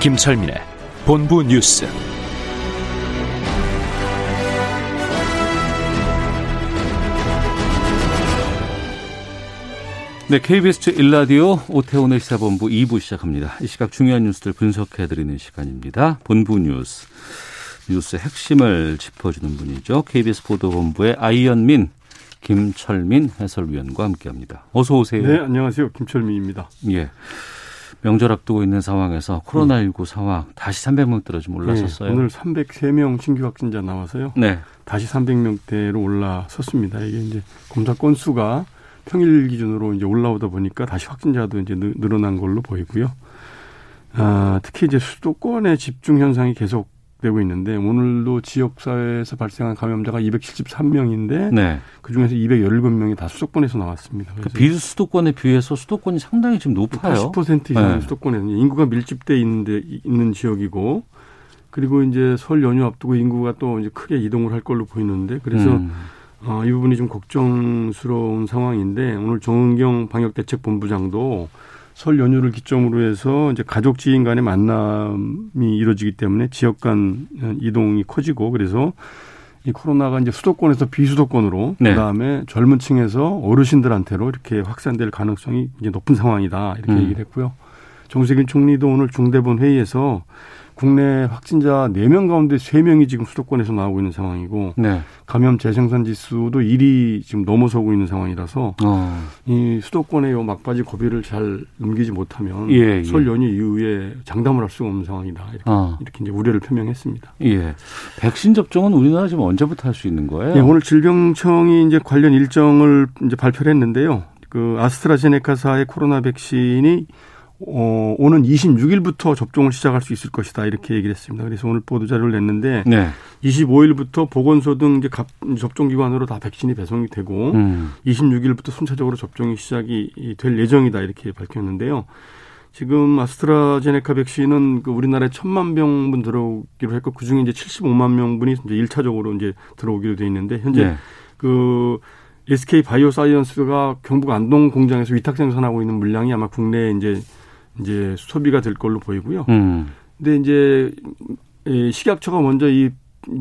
김철민의 본부 뉴스. 네, KBS 1라디오 오태훈의 시사본부 2부 시작합니다. 이 시각 중요한 뉴스들 분석해드리는 시간입니다. 본부 뉴스. 뉴스의 핵심을 짚어주는 분이죠. KBS 보도본부의 아이언민, 김철민 해설위원과 함께합니다. 어서 오세요. 네, 안녕하세요. 김철민입니다. 예. 명절 앞두고 있는 상황에서 코로나19 상황 다시 300명대로 좀 올라섰어요. 네, 오늘 303명 신규 확진자 나와서요. 네. 다시 300명대로 올라섰습니다. 이게 이제 검사 건수가 평일 기준으로 이제 올라오다 보니까 다시 확진자도 이제 늘어난 걸로 보이고요. 아, 특히 이제 수도권의 집중 현상이 계속 되고 있는데 오늘도 지역 사회에서 발생한 감염자가 273명인데 네. 그 중에서 217명이 다 수도권에서 나왔습니다. 그 비수도권에 비해서 수도권이 상당히 지금 높아요. 80% 이상 네. 수도권에는 인구가 밀집돼 있는데 있는 지역이고 그리고 이제 설 연휴 앞두고 인구가 또 이제 크게 이동을 할 걸로 보이는데 그래서 음. 어, 이 부분이 좀 걱정스러운 상황인데 오늘 정은경 방역대책본부장도 설 연휴를 기점으로 해서 이제 가족 지인 간의 만남이 이루어지기 때문에 지역 간 이동이 커지고 그래서 이 코로나가 이제 수도권에서 비수도권으로 네. 그다음에 젊은 층에서 어르신들한테로 이렇게 확산될 가능성이 이제 높은 상황이다 이렇게 음. 얘기를 했고요. 정세균 총리도 오늘 중대본 회의에서 국내 확진자 4명 가운데 3명이 지금 수도권에서 나오고 있는 상황이고 네. 감염 재생산 지수도 1위 지금 넘어서고 있는 상황이라서 어. 이 수도권의 요 막바지 고비를 잘 넘기지 못하면 예, 예. 설 연휴 이후에 장담을 할 수가 없는 상황이다. 이렇게, 어. 이렇게 이제 우려를 표명했습니다. 예. 백신 접종은 우리나라 지금 언제부터 할 수 있는 거예요? 예, 오늘 질병청이 이제 관련 일정을 이제 발표를 했는데요. 그 아스트라제네카사의 코로나 백신이 어, 오는 26일부터 접종을 시작할 수 있을 것이다 이렇게 얘기를 했습니다. 그래서 오늘 보도 자료를 냈는데 네. 25일부터 보건소 등 이제 갑- 접종 기관으로 다 백신이 배송이 되고 음. 26일부터 순차적으로 접종이 시작이 될 예정이다 이렇게 밝혔는데요. 지금 아스트라제네카 백신은 그 우리나라에 천만 병분 들어오기로 했고 그 중에 이제 75만 명분이 이제 1차적으로 이제 들어오기로 돼 있는데 현재 네. 그 SK 바이오사이언스가 경북 안동 공장에서 위탁 생산하고 있는 물량이 아마 국내에 이제 이제 소비가 될 걸로 보이고요. 음. 근데 이제 이 식약처가 먼저 이,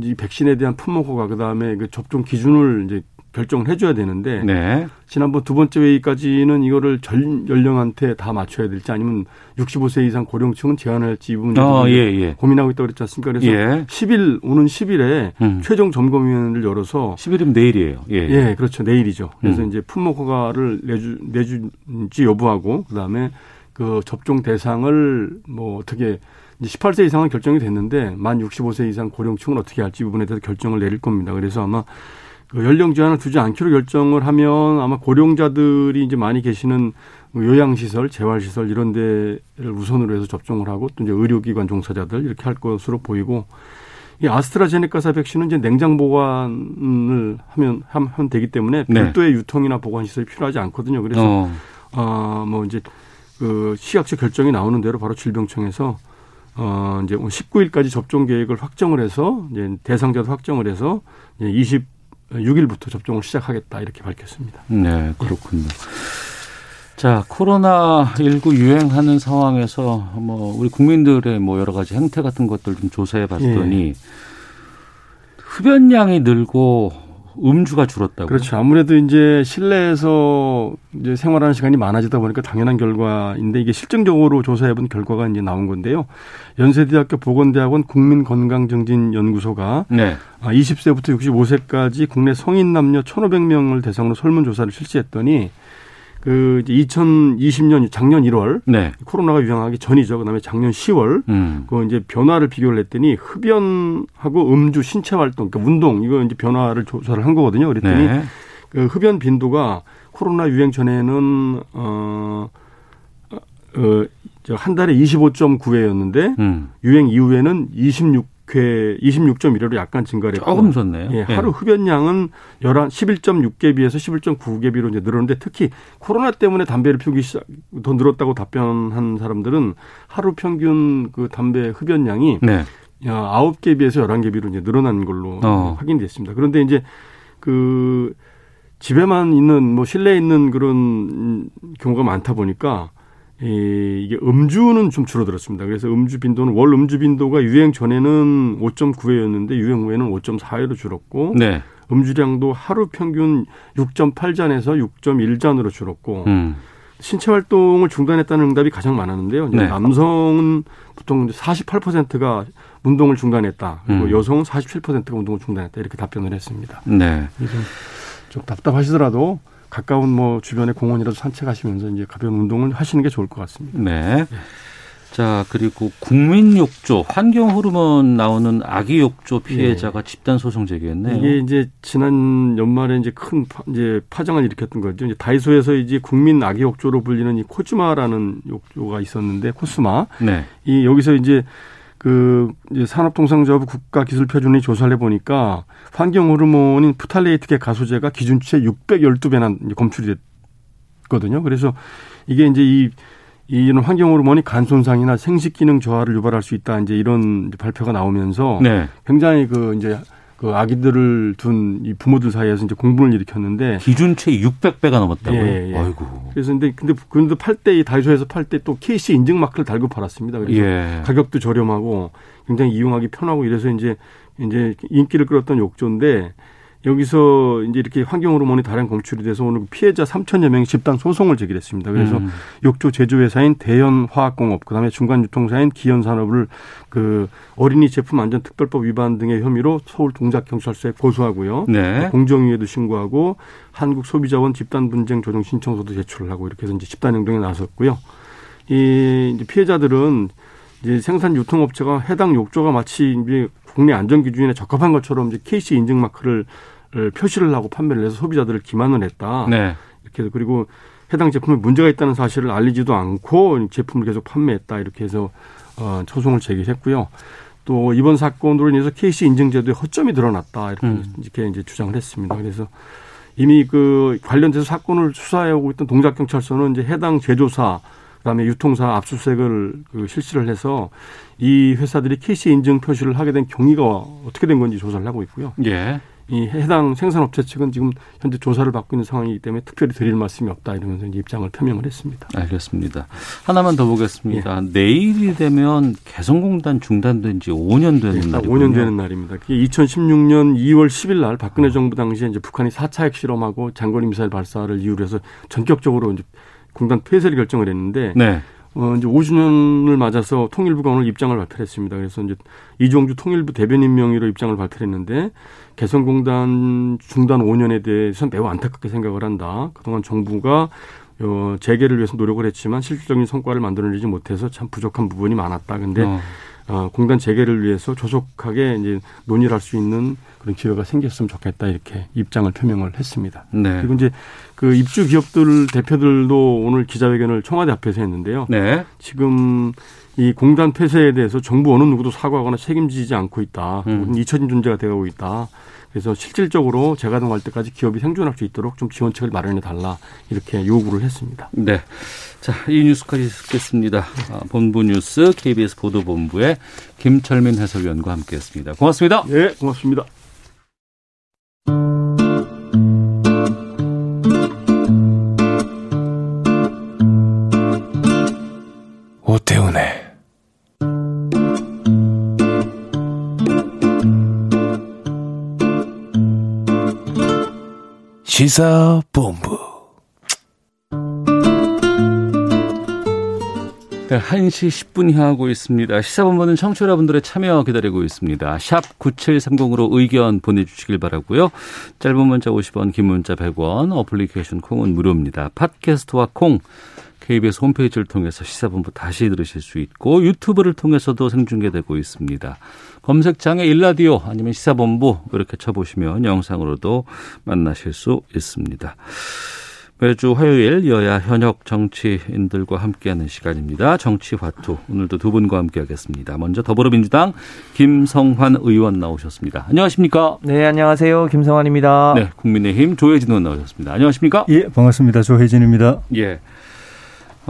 이 백신에 대한 품목 허가 그다음에 그 접종 기준을 이제 결정을 해줘야 되는데 네. 지난번 두 번째 회의까지는 이거를 전 연령한테 다 맞춰야 될지 아니면 65세 이상 고령층은 제한할지 이 부분에 어, 대해서 예, 예. 고민하고 있다고 그랬지 않습니까? 그래서 예. 10일 오는 10일에 음. 최종 점검위원회를 열어서 10일이면 내일이에요. 예. 예, 그렇죠. 내일이죠. 그래서 음. 이제 품목 허가를 내주 내줄지 여부하고 그다음에 그 접종 대상을 뭐 어떻게 이제 18세 이상은 결정이 됐는데 만 65세 이상 고령층은 어떻게 할지 이 부분에 대해서 결정을 내릴 겁니다. 그래서 아마 그 연령 제한을 두지 않기로 결정을 하면 아마 고령자들이 이제 많이 계시는 뭐 요양시설, 재활시설 이런 데를 우선으로 해서 접종을 하고 또 이제 의료기관 종사자들 이렇게 할 것으로 보이고 이 아스트라제네카사 백신은 이제 냉장 보관을 하면 하면 되기 때문에 네. 별도의 유통이나 보관 시설이 필요하지 않거든요. 그래서 어. 어, 뭐 이제 그 시약처 결정이 나오는 대로 바로 질병청에서 어, 이제 19일까지 접종 계획을 확정을 해서 이제 대상자도 확정을 해서 이제 26일부터 접종을 시작하겠다 이렇게 밝혔습니다. 네, 그렇군요. 자, 코로나19 유행하는 상황에서 뭐 우리 국민들의 뭐 여러 가지 행태 같은 것들 좀 조사해 봤더니 흡연량이 늘고 음주가 줄었다고. 그렇죠. 아무래도 이제 실내에서 이제 생활하는 시간이 많아지다 보니까 당연한 결과인데 이게 실증적으로 조사해본 결과가 이제 나온 건데요. 연세대학교 보건대학원 국민건강증진연구소가 네. 20세부터 65세까지 국내 성인 남녀 1,500명을 대상으로 설문조사를 실시했더니 그 이제 2020년 작년 1월 네. 코로나가 유행하기 전이죠. 그다음에 작년 10월 음. 그 이제 변화를 비교를 했더니 흡연하고 음주 신체 활동, 그러니까 운동 이거 이제 변화를 조사를 한 거거든요. 그랬더니 네. 그 흡연 빈도가 코로나 유행 전에는 어, 어, 한 달에 25.9회였는데 음. 유행 이후에는 26 회 26.1회로 약간 증가를 했고 조금 좋네요. 예, 하루 흡연량은 11 11.6개 비해서 11.9개 비로 이제 늘었는데 특히 코로나 때문에 담배를 피우기 시작 더 늘었다고 답변한 사람들은 하루 평균 그 담배 흡연량이 네. 아홉 개 비해서 열한 개 비로 이제 늘어난 걸로 어. 확인됐습니다. 그런데 이제 그 집에만 있는 뭐 실내에 있는 그런 경우가 많다 보니까 이, 이게 음주는 좀 줄어들었습니다. 그래서 음주 빈도는 월 음주 빈도가 유행 전에는 5.9회였는데 유행 후에는 5.4회로 줄었고 네. 음주량도 하루 평균 6.8잔에서 6.1잔으로 줄었고 음. 신체 활동을 중단했다는 응답이 가장 많았는데요. 네. 남성은 보통 48%가 운동을 중단했다. 그리고 음. 여성은 47%가 운동을 중단했다. 이렇게 답변을 했습니다. 네. 좀 답답하시더라도 가까운 뭐 주변의 공원이라도 산책하시면서 이제 가벼운 운동을 하시는 게 좋을 것 같습니다. 네. 자, 그리고 국민 욕조, 환경 호르몬 나오는 아기 욕조 피해자가 집단 소송 제기했네요. 이게 이제 지난 연말에 이제 큰 파, 이제 파장을 일으켰던 거죠. 이제 다이소에서 이제 국민 아기 욕조로 불리는 이 코스마라는 욕조가 있었는데 코스마 네. 이 여기서 이제 그 이제 산업통상자부 국가기술표준이 조사를 해보니까 환경 호르몬인 프탈레이트계 가소제가 기준치의 612배나 검출이 됐거든요. 그래서 이게 이제 이 이런 환경 호르몬이 간 손상이나 생식 기능 저하를 유발할 수 있다. 이제 이런 발표가 나오면서 네. 굉장히 그 이제 그 아기들을 둔 이 부모들 사이에서 이제 공분을 일으켰는데 기준치 600배가 넘었다고요? 예, 예. 아이고. 그래서 근데 근데 근데 팔 때 이 다이소에서 팔 때 또 KC 인증 마크를 달고 팔았습니다. 그래서 예. 가격도 저렴하고 굉장히 이용하기 편하고 이래서 이제 이제 인기를 끌었던 욕조인데 여기서 이제 이렇게 환경 호르몬이 다량 검출이 돼서 오늘 피해자 3천여 명이 집단 소송을 제기했습니다. 그래서 음. 욕조 제조회사인 대현화학공업, 그다음에 중간 유통사인 기현산업을 그 어린이 제품 안전 특별법 위반 등의 혐의로 서울 동작 경찰서에 고소하고요. 네. 공정위에도 신고하고 한국 소비자원 집단 분쟁 조정 신청서도 제출을 하고 이렇게 해서 이제 집단 행동에 나섰고요. 이 피해자들은 이제 생산 유통업체가 해당 욕조가 마치 이제 국내 안전 기준에 적합한 것처럼 이제 KC 인증 마크를 표시를 하고 판매를 해서 소비자들을 기만을 했다. 네. 이렇게 해서 그리고 해당 제품에 문제가 있다는 사실을 알리지도 않고 제품을 계속 판매했다 이렇게 해서 어, 소송을 제기했고요. 또 이번 사건으로 인해서 KC 인증제도에 허점이 드러났다 이렇게, 음. 이렇게 이제 주장을 했습니다. 그래서 이미 그 관련돼서 사건을 수사해 오고 있던 동작경찰서는 이제 해당 제조사 그다음에 유통사 압수수색을 그 실시를 해서 이 회사들이 KC 인증 표시를 하게 된 경위가 어떻게 된 건지 조사를 하고 있고요. 예. 이 해당 생산업체 측은 지금 현재 조사를 받고 있는 상황이기 때문에 특별히 드릴 말씀이 없다 이러면서 이제 입장을 표명을 했습니다. 알겠습니다. 하나만 더 보겠습니다. 예. 내일이 되면 개성공단 중단된 지 5년 되는 딱 날이군요. 5년 되는 날입니다. 그게 2016년 2월 10일 날 박근혜 정부 당시에 이제 북한이 4차 핵실험하고 장거리 미사일 발사를 이유로 해서 전격적으로 이제 공단 폐쇄를 결정을 했는데 네. 어 이제 5주년을 맞아서 통일부가 오늘 입장을 발표했습니다. 그래서 이제 이종주 통일부 대변인 명의로 입장을 발표했는데 개성공단 중단 5년에 대해서는 매우 안타깝게 생각을 한다. 그동안 정부가 어, 재개를 위해서 노력을 했지만 실질적인 성과를 만들어내지 못해서 참 부족한 부분이 많았다. 근데 어. 어, 공단 재개를 위해서 조속하게 이제 논의를 할 수 있는 그런 기회가 생겼으면 좋겠다 이렇게 입장을 표명을 했습니다. 네. 그리고 이제 그 입주 기업들 대표들도 오늘 기자회견을 청와대 앞에서 했는데요. 네. 지금 이 공단 폐쇄에 대해서 정부 어느 누구도 사과하거나 책임지지 않고 있다. 음. 잊혀진 존재가 되어가고 있다. 그래서 실질적으로 재가동할 때까지 기업이 생존할 수 있도록 좀 지원책을 마련해 달라 이렇게 요구를 했습니다. 네. 자, 이 뉴스까지 듣겠습니다. 아, 본부 뉴스 KBS 보도본부의 김철민 해설위원과 함께했습니다. 고맙습니다. 예, 고맙습니다. 시사본부 네, 1시 10분 향하고 있습니다. 시사본부는 청취자 여러분들의 참여 기다리고 있습니다. 샵 9730으로 의견 보내주시길 바라고요. 짧은 문자 50원, 긴 문자 100원, 어플리케이션 콩은 무료입니다. 팟캐스트와 콩, KBS 홈페이지를 통해서 시사본부 다시 들으실 수 있고 유튜브를 통해서도 생중계되고 있습니다. 검색창에 일라디오 아니면 시사본부 이렇게 쳐보시면 영상으로도 만나실 수 있습니다. 매주 화요일 여야 현역 정치인들과 함께하는 시간입니다. 정치화투 오늘도 두 분과 함께하겠습니다. 먼저 더불어민주당 김성환 의원 나오셨습니다. 안녕하십니까? 네, 안녕하세요. 김성환입니다. 네, 국민의힘 조혜진 의원 나오셨습니다. 안녕하십니까? 예, 반갑습니다. 조혜진입니다. 예.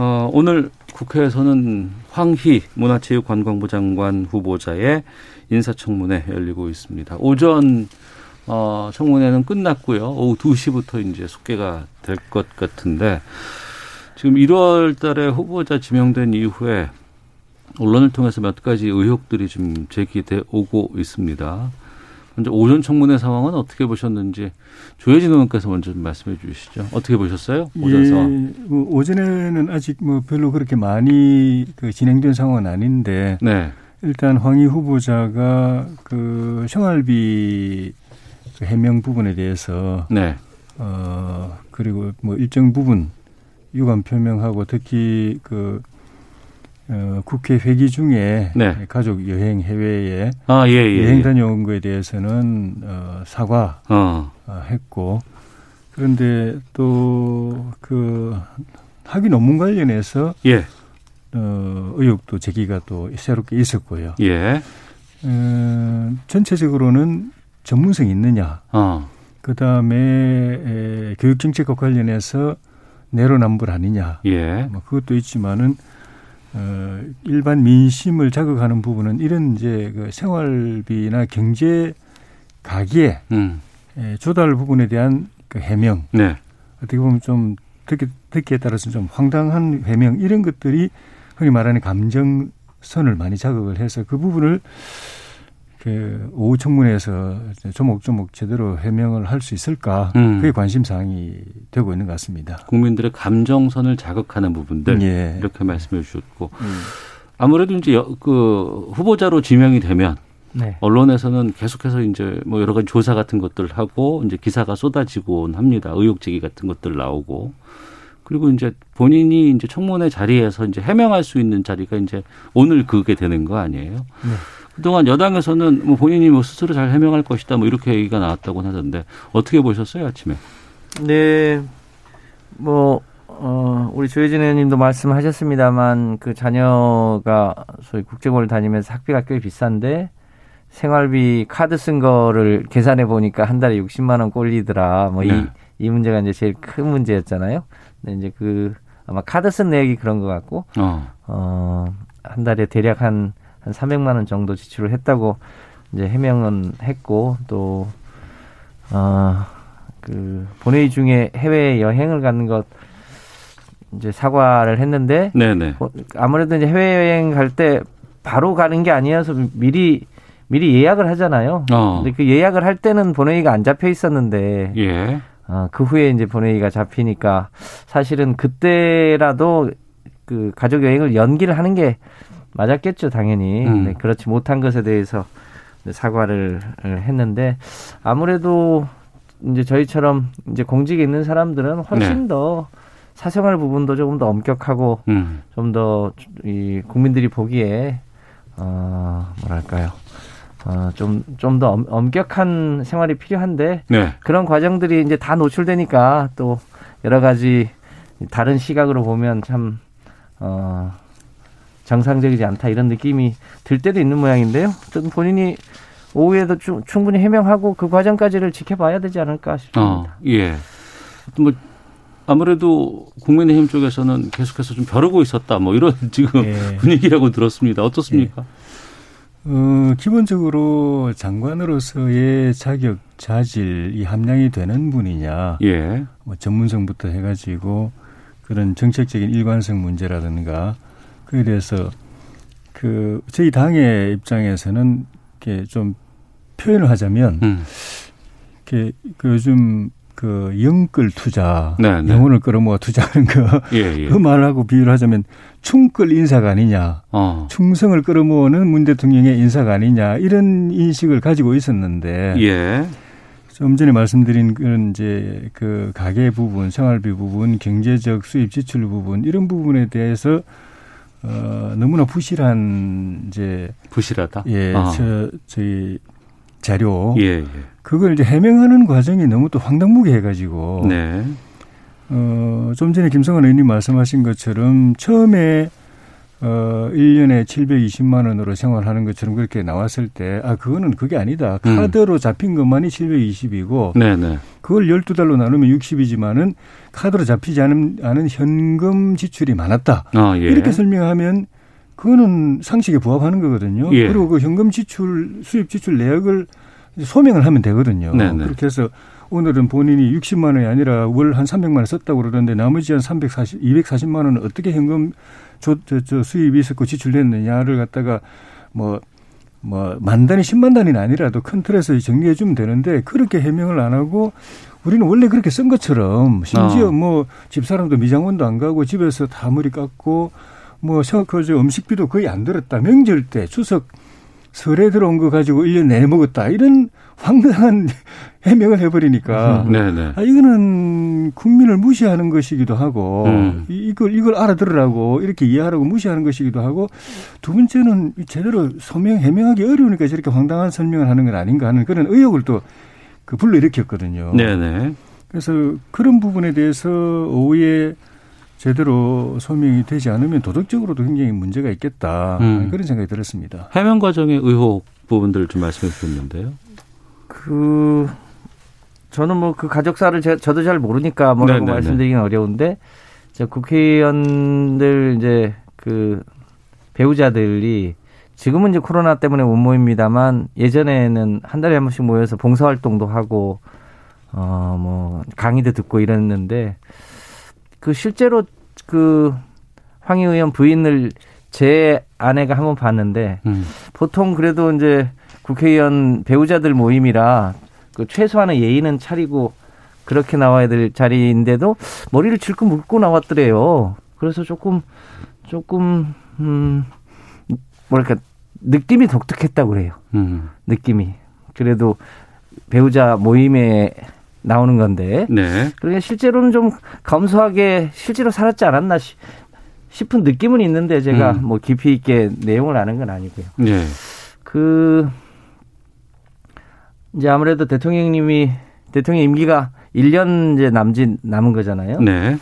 어, 오늘 국회에서는 황희 문화체육관광부 장관 후보자의 인사청문회 열리고 있습니다. 오전 어, 청문회는 끝났고요. 오후 2시부터 이제 속개가 될 것 같은데 지금 1월 달에 후보자 지명된 이후에 언론을 통해서 몇 가지 의혹들이 좀 제기돼 오고 있습니다. 먼저 오전 청문회 상황은 어떻게 보셨는지 조혜진 의원께서 먼저 좀 말씀해 주시죠. 어떻게 보셨어요? 오전 상황. 예, 뭐 오전에는 아직 뭐 별로 그렇게 많이 그 진행된 상황은 아닌데 네. 일단 황희 후보자가 그 생활비 그 해명 부분에 대해서 네. 어 그리고 뭐 일정 부분 유감 표명하고 특히 그 어, 국회 회기 중에 네. 가족 여행 해외에 아, 예, 예. 여행 예. 다녀온 거에 대해서는 어, 사과 어. 어, 했고 그런데 또 그 학위 논문 관련해서 예. 어, 의혹도 제기가 또 새롭게 있었고요. 예. 어, 전체적으로는 전문성이 있느냐, 어. 그 다음에 교육 정책과 관련해서 내로남불 아니냐, 예. 뭐 그것도 있지만은 어, 일반 민심을 자극하는 부분은 이런 이제 그 생활비나 경제 가계 음. 에, 조달 부분에 대한 그 해명 네. 어떻게 보면 좀 듣기, 듣기에 따라서 좀 황당한 해명 이런 것들이 흔히 말하는 감정선을 많이 자극을 해서 그 부분을 그 오후 청문회에서 이제 조목조목 제대로 해명을 할 수 있을까 음. 그게 관심 사항이 되고 있는 것 같습니다. 국민들의 감정선을 자극하는 부분들 예. 이렇게 말씀해 주셨고 아무래도 이제 여- 그 후보자로 지명이 되면 네. 언론에서는 계속해서 이제 뭐 여러 가지 조사 같은 것들을 하고 이제 기사가 쏟아지곤 합니다. 의혹 제기 같은 것들 나오고 그리고 이제 본인이 이제 청문회 자리에서 이제 해명할 수 있는 자리가 이제 오늘 그게 되는 거 아니에요? 네. 그동안 여당에서는 뭐 본인이 뭐 스스로 잘 해명할 것이다 뭐 이렇게 얘기가 나왔다고 하던데 어떻게 보셨어요 아침에? 네. 뭐, 어, 우리 조혜진 의원님도 말씀하셨습니다만 그 자녀가 소위 국제고를 다니면서 학비가 꽤 비싼데 생활비 카드 쓴 거를 계산해 보니까 한 달에 60만 원 꼴리더라. 뭐이 네. 이 문제가 이제 제일 큰 문제였잖아요. 근데 이제 그 아마 카드 쓴 내역이 그런 것 같고 어. 어, 한 달에 대략 한, 한 300만 원 정도 지출을 했다고 이제 해명은 했고 또, 어, 그 본회의 중에 해외 여행을 가는 것 이제 사과를 했는데 네네. 어, 아무래도 이제 해외 여행 갈 때 바로 가는 게 아니어서 미리 미리 예약을 하잖아요. 어. 근데 그 예약을 할 때는 본회의가 안 잡혀 있었는데 예. 어, 그 후에 이제 본회의가 잡히니까 사실은 그때라도 그 가족 여행을 연기를 하는 게 맞았겠죠, 당연히. 음. 네, 그렇지 못한 것에 대해서 사과를 했는데 아무래도 이제 저희처럼 이제 공직에 있는 사람들은 훨씬 네. 더 사생활 부분도 조금 더 엄격하고 음. 좀더 이 국민들이 보기에 어 뭐랄까요 어 좀 좀 더 엄격한 생활이 필요한데 네. 그런 과정들이 이제 다 노출되니까 또 여러 가지 다른 시각으로 보면 참 어, 정상적이지 않다 이런 느낌이 들 때도 있는 모양인데요. 저는 본인이 오후에도 충, 충분히 해명하고 그 과정까지를 지켜봐야 되지 않을까 어, 싶습니다. 예. 뭐 아무래도 국민의힘 쪽에서는 계속해서 좀 벼르고 있었다. 뭐 이런 지금 예. 분위기라고 들었습니다. 어떻습니까? 어, 기본적으로 장관으로서의 자격, 자질, 이 함량이 되는 분이냐, 예. 뭐 전문성부터 해가지고 그런 정책적인 일관성 문제라든가 그에 대해서 그 저희 당의 입장에서는 이렇게 좀 표현을 하자면 음. 이렇게 그 요즘 그 영끌 투자, 네, 네. 영혼을 끌어모아 투자하는 거, 예, 예. 그 말하고 비유를 하자면 충끌 인사가 아니냐, 어. 충성을 끌어모으는 문 대통령의 인사가 아니냐 이런 인식을 가지고 있었는데 예. 좀 전에 말씀드린 그런 이제 그 가계 부분, 생활비 부분, 경제적 수입 지출 부분 이런 부분에 대해서 어 너무나 부실한 이제 부실하다. 예, 어. 저 저희 자료 예, 예. 그걸 이제 해명하는 과정이 너무 또 황당무계해가지고 네. 어, 좀 전에 김성환 의원님 말씀하신 것처럼 처음에 어, 1년에 720만 원으로 생활하는 것처럼 그렇게 나왔을 때, 아, 그거는 그게 아니다. 음. 카드로 잡힌 것만이 720이고, 네 네. 그걸 12달로 나누면 60이지만은 카드로 잡히지 않은, 않은 현금 지출이 많았다. 아, 예. 이렇게 설명하면 그거는 상식에 부합하는 거거든요. 예. 그리고 그 현금 지출, 수입 지출 내역을 소명을 하면 되거든요. 네네. 그렇게 해서 오늘은 본인이 60만 원이 아니라 월 한 300만 원 썼다고 그러는데 나머지 한 340, 240만 원은 어떻게 현금 저, 저, 저 수입이 있었고 지출됐느냐를 갖다가 뭐, 뭐, 만 단위, 10만 단위는 아니라도 큰 틀에서 정리해 주면 되는데 그렇게 해명을 안 하고 우리는 원래 그렇게 쓴 것처럼 심지어 어. 뭐 집사람도 미장원도 안 가고 집에서 다 머리 깎고 뭐, 저 음식비도 거의 안 들었다. 명절 때 추석 설에 들어온 거 가지고 1년 내내 먹었다. 이런 황당한 해명을 해버리니까. 네네. 아, 이거는 국민을 무시하는 것이기도 하고, 음. 이- 이걸, 이걸 알아들으라고, 이렇게 이해하라고 무시하는 것이기도 하고, 두 번째는 제대로 소명, 해명하기 어려우니까 저렇게 황당한 설명을 하는 건 아닌가 하는 그런 의혹을 또 그 불러일으켰거든요. 네네. 그래서 그런 부분에 대해서 오후에 제대로 소명이 되지 않으면 도덕적으로도 굉장히 문제가 있겠다. 음. 그런 생각이 들었습니다. 해명 과정의 의혹 부분들을 좀 말씀해 주셨는데요. 그 저는 뭐 그 가족사를 제, 저도 잘 모르니까 뭐라고 네네네. 말씀드리긴 어려운데 저 국회의원들 이제 그 배우자들이 지금은 이제 코로나 때문에 못 모입니다만 예전에는 한 달에 한 번씩 모여서 봉사활동도 하고 어 뭐 강의도 듣고 이랬는데 그 실제로 그 황희 의원 부인을 제 아내가 한번 봤는데 음. 보통 그래도 이제 국회의원 배우자들 모임이라 그 최소한의 예의는 차리고 그렇게 나와야 될 자리인데도 머리를 질끈 묶고 나왔더래요. 그래서 조금 조금 음 뭐랄까 느낌이 독특했다고 그래요. 음. 느낌이 그래도 배우자 모임에 나오는 건데 네. 그러니까 실제로는 좀 검소하게 실제로 살았지 않았나 시- 싶은 느낌은 있는데 제가 음. 뭐 깊이 있게 내용을 아는 건 아니고요. 네. 그 이제 아무래도 대통령님이 대통령 임기가 1년 이제 남짓 남은 거잖아요. 네.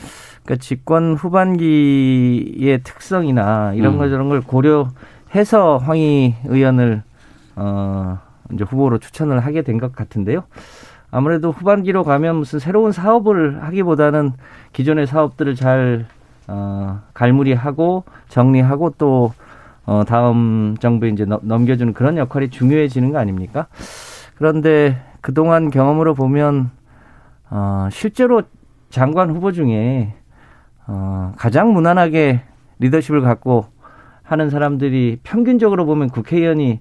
그러니까 집권 후반기의 특성이나 이런 음. 거 저런 걸 고려해서 황희 의원을 어 이제 후보로 추천을 하게 된 것 같은데요. 아무래도 후반기로 가면 무슨 새로운 사업을 하기보다는 기존의 사업들을 잘 어, 갈무리하고 정리하고 또 어, 다음 정부에 이제 넘- 넘겨주는 그런 역할이 중요해지는 거 아닙니까? 그런데 그동안 경험으로 보면 어, 실제로 장관 후보 중에 어, 가장 무난하게 리더십을 갖고 하는 사람들이 평균적으로 보면 국회의원이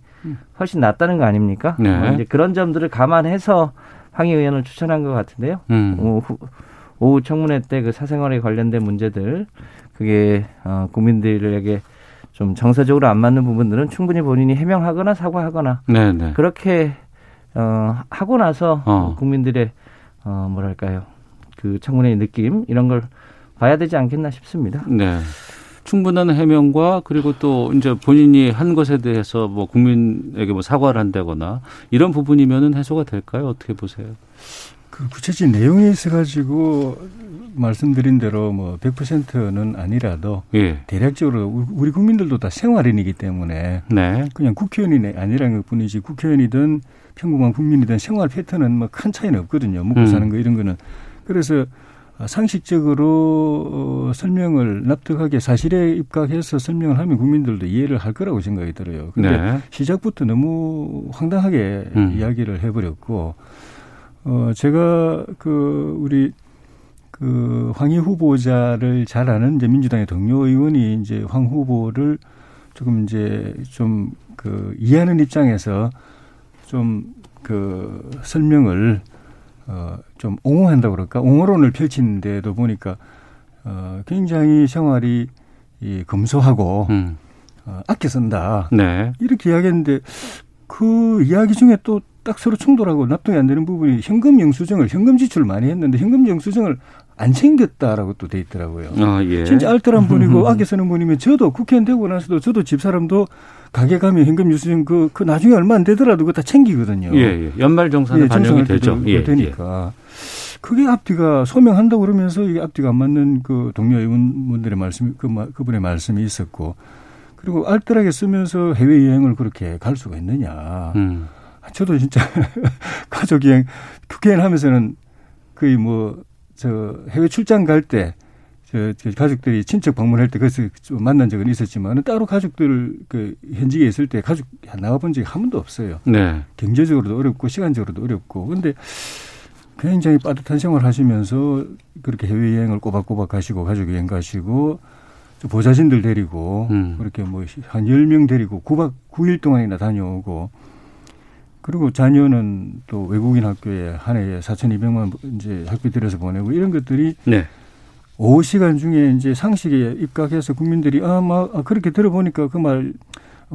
훨씬 낫다는 거 아닙니까? 네. 어, 이제 그런 점들을 감안해서 황희 의원을 추천한 것 같은데요. 음. 오, 후- 오후 청문회 때 그 사생활에 관련된 문제들 그게 어, 국민들에게 좀 정서적으로 안 맞는 부분들은 충분히 본인이 해명하거나 사과하거나 네네. 그렇게 어, 하고 나서 어. 국민들의 어, 뭐랄까요 그 청문회의 느낌 이런 걸 봐야 되지 않겠나 싶습니다. 네. 충분한 해명과 그리고 또 이제 본인이 한 것에 대해서 뭐 국민에게 뭐 사과를 한다거나 이런 부분이면은 해소가 될까요? 어떻게 보세요? 그 구체적인 내용에 있어 가지고 말씀드린 대로 뭐 100%는 아니라도 예. 대략적으로 우- 우리 국민들도 다 생활인이기 때문에 네. 그냥 국회의원이 아니라는 것 뿐이지 국회의원이든 평범한 국민이든 생활 패턴은 뭐 큰 차이는 없거든요. 먹고 음. 사는 거 이런 거는. 그래서 상식적으로 어, 설명을 납득하게 사실에 입각해서 설명을 하면 국민들도 이해를 할 거라고 생각이 들어요. 근데 네. 시작부터 너무 황당하게 음. 이야기를 해버렸고, 어, 제가 그, 우리, 그, 황희 후보자를 잘 아는 이제 민주당의 동료 의원이 이제 황 후보를 조금 이제 좀 그 이해하는 입장에서 좀 그 설명을 어, 좀 옹호한다고 그럴까? 옹호론을 펼치는데도 보니까 어, 굉장히 생활이 이 검소하고 음. 어, 아껴 쓴다. 네. 이렇게 이야기했는데 그 이야기 중에 또 딱 서로 충돌하고 납득이 안 되는 부분이 현금 영수증을 현금 지출을 많이 했는데 현금 영수증을 안 챙겼다라고 또 돼 있더라고요. 아, 예. 진짜 알뜰한 분이고 아껴 쓰는 분이면 저도 국회의원 되고 나서도 저도 집사람도 가게 가면 현금 영수증 그, 그 나중에 얼마 안 되더라도 그거 다 챙기거든요. 예, 예. 연말 정산에 예, 반영이 되죠. 예, 예. 되니까. 그게 앞뒤가 소명한다고 그러면서 이게 앞뒤가 안 맞는 그 동료 의원분들의 말씀, 그, 마- 그분의 말씀이 있었고 그리고 알뜰하게 쓰면서 해외여행을 그렇게 갈 수가 있느냐. 음. 저도 진짜 가족여행, 국회의원 하면서는 거의 뭐, 저 해외 출장 갈 때, 저, 저 가족들이 친척 방문할 때 그래서 좀 만난 적은 있었지만 따로 가족들 그 현직에 있을 때 가족 나가본 적이 한 번도 없어요. 네. 경제적으로도 어렵고 시간적으로도 어렵고 근데 굉장히 빠듯한 생활 하시면서 그렇게 해외 여행을 꼬박꼬박 가시고 가족 여행 가시고 저 보좌진들 데리고 음. 그렇게 뭐한 10명 데리고 9박 9일 동안이나 다녀오고 그리고 자녀는 또 외국인 학교에 한 해에 4,200만 이제 학비 들여서 보내고 이런 것들이 네. 오후 시간 중에 이제 상식에 입각해서 국민들이 아, 막 아, 그렇게 들어보니까 그 말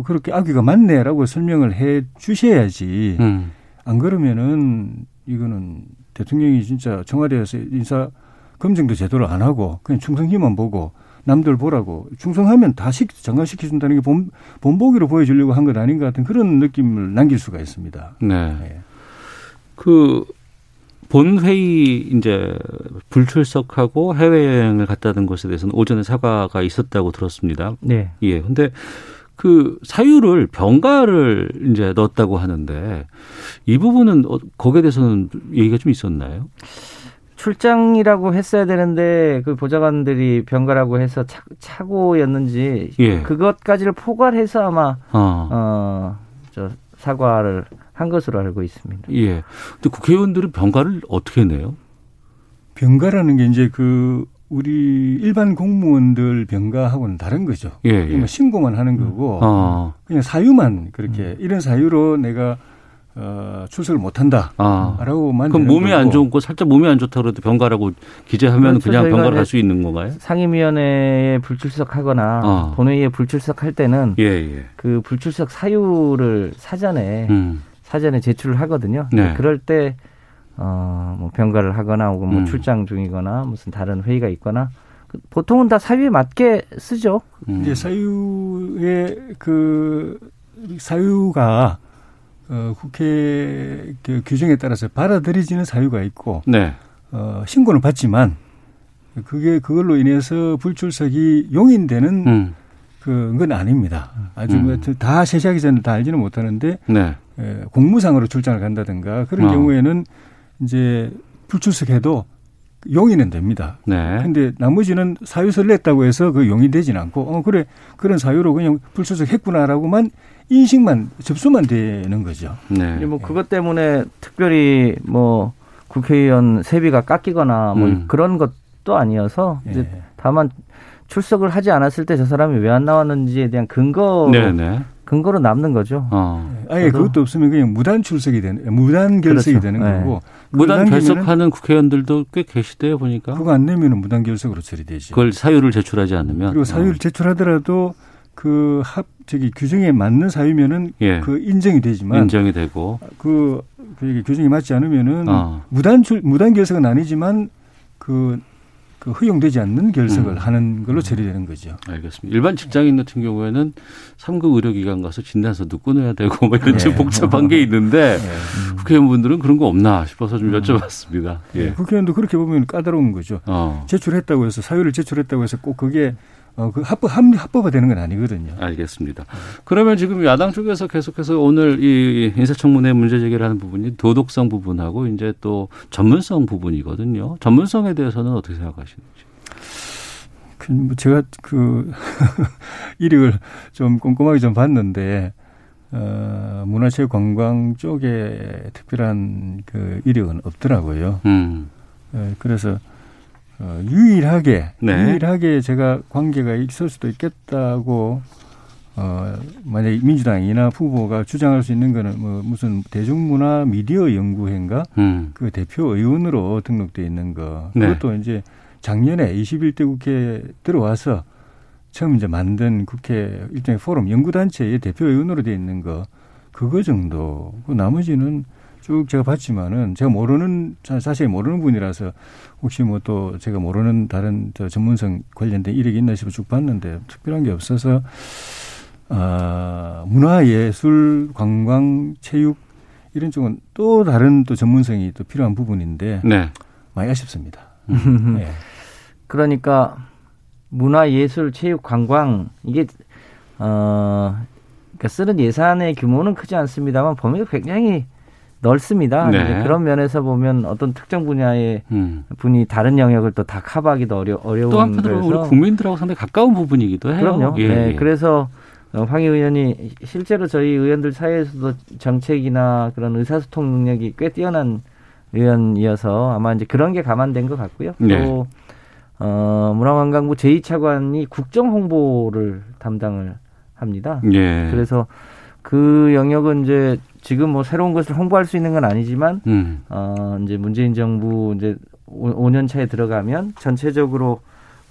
그렇게 아귀가 맞네라고 설명을 해 주셔야지. 음. 안 그러면은 이거는 대통령이 진짜 청와대에서 인사 검증도 제대로 안 하고 그냥 충성기만 보고 남들 보라고 충성하면 다 시, 장관시켜준다는 게 본, 본보기로 보여주려고 한 것 아닌가 같은 그런 느낌을 남길 수가 있습니다. 네. 예. 그 본회의 이제 불출석하고 해외여행을 갔다는 것에 대해서는 오전에 사과가 있었다고 들었습니다. 네. 예. 근데 그 사유를 병가를 이제 넣었다고 하는데 이 부분은 어, 거기에 대해서는 얘기가 좀 있었나요? 출장이라고 했어야 되는데 그 보좌관들이 병가라고 해서 차, 착오였는지 예. 그것까지를 포괄해서 아마 어. 어 저 사과를 한 것으로 알고 있습니다. 예. 근데 국회의원들은 병가를 어떻게 내요? 병가라는 게 이제 그 우리 일반 공무원들 병가하고는 다른 거죠. 예, 예. 그냥 신고만 하는 거고 어. 그냥 사유만 그렇게 음. 이런 사유로 내가 어, 출석을 못한다. 아. 라고만 그럼 몸이 안 거고. 좋고 살짝 몸이 안 좋다 그래도 병가라고 기재하면 그렇죠. 그냥 병가를 갈 수 있는 건가요? 상임위원회에 불출석하거나 어. 본회의에 불출석할 때는 예, 예. 그 불출석 사유를 사전에 음. 사전에 제출을 하거든요. 네. 그럴 때 어, 뭐 병가를 하거나 혹은 뭐 음. 출장 중이거나 무슨 다른 회의가 있거나 그 보통은 다 사유에 맞게 쓰죠. 음. 이제 사유의 그 사유가 어, 국회 그 규정에 따라서 받아들여지는 사유가 있고 네. 어, 신고는 받지만 그게 그걸로 인해서 불출석이 용인되는 음. 그건 아닙니다. 아주 음. 뭐다 세세하게 저는 다 알지는 못하는데 네. 에, 공무상으로 출장을 간다든가 그런 어. 경우에는 이제 불출석해도 용인은 됩니다. 네. 근데 나머지는 사유서를 냈다고 해서 그 용인되지는 않고 어 그래 그런 사유로 그냥 불출석했구나라고만 인식만 접수만 되는 거죠. 네. 뭐 그것 때문에 특별히 뭐 국회의원 세비가 깎이거나 뭐 음. 그런 것도 아니어서 이제 예. 다만 출석을 하지 않았을 때 저 사람이 왜 안 나왔는지에 대한 근거 네, 네. 근거로 남는 거죠. 어. 아예 그것도 없으면 그냥 무단 출석이 되는 무단 결석이 그렇죠. 되는 네. 거고 무단 결석하는 국회의원들도 꽤 계시대요, 보니까. 그거 안 내면은 무단 결석으로 처리되죠. 그걸 사유를 제출하지 않으면. 그리고 사유를 제출하더라도 그 합 저기 규정에 맞는 사유면은 예. 그 인정이 어, 되지만 인정이 되고. 그, 그 규정이 맞지 않으면은 어. 무단 출 무단 결석은 아니지만 그, 그 허용되지 않는 결석을 음. 하는 걸로 처리되는 거죠. 알겠습니다. 일반 직장인 같은 경우에는 3급 의료기관 가서 진단서도 끊어야 되고 뭐 이런 좀 네. 복잡한 게 있는데 예. 국회의원분들은 그런 거 없나 싶어서 좀 여쭤봤습니다. 예. 국회의원도 그렇게 보면 까다로운 거죠. 어. 제출했다고 해서 사유를 제출했다고 해서 꼭 그게 어, 그 합법 합, 합법화 되는 건 아니거든요. 알겠습니다. 그러면 지금 야당 쪽에서 계속해서 오늘 이 인사청문회 문제 제기를 하는 부분이 도덕성 부분하고 이제 또 전문성 부분이거든요. 전문성에 대해서는 어떻게 생각하시는지. 그, 뭐 제가 그 이력을 좀 꼼꼼하게 좀 봤는데 어, 문화체육관광 쪽에 특별한 그 이력은 없더라고요. 음. 예, 그래서 어, 유일하게 네. 유일하게 제가 관계가 있을 수도 있겠다고 어, 만약 민주당이나 후보가 주장할 수 있는 거는 뭐 무슨 대중문화 미디어 연구회인가 음. 그 대표 의원으로 등록돼 있는 거 네. 그것도 이제 작년에 21대 국회에 들어와서 처음 이제 만든 국회 일종의 포럼 연구단체의 대표 의원으로 돼 있는 거 그거 정도 그 나머지는 쭉 제가 봤지만은 제가 모르는 자- 자세히 모르는 분이라서 혹시 뭐 또 제가 모르는 다른 저 전문성 관련된 이력이 있나 싶어 쭉 봤는데 특별한 게 없어서 아 문화 예술 관광 체육 이런 쪽은 또 다른 또 전문성이 또 필요한 부분인데 네. 많이 아쉽습니다. 네. 그러니까 문화, 예술, 체육, 관광 이게 어 그러니까 쓰는 예산의 규모는 크지 않습니다만 범위가 굉장히 넓습니다. 네. 그런 면에서 보면 어떤 특정 분야의 음. 분이 다른 영역을 또 다 커버하기도 어려 어려운 또 한편으로 우리 국민들하고 상당히 가까운 부분이기도 해요. 그럼요. 예, 네, 예. 그래서 어, 황 의원이 실제로 저희 의원들 사이에서도 정책이나 그런 의사소통 능력이 꽤 뛰어난 의원이어서 아마 이제 그런 게 감안된 것 같고요. 네. 또 어, 문화관광부 제2차관이 국정 홍보를 담당을 합니다. 예. 그래서 그 영역은 이제 지금 뭐 새로운 것을 홍보할 수 있는 건 아니지만 음. 어, 이제 문재인 정부 이제 5, 년 차에 들어가면 전체적으로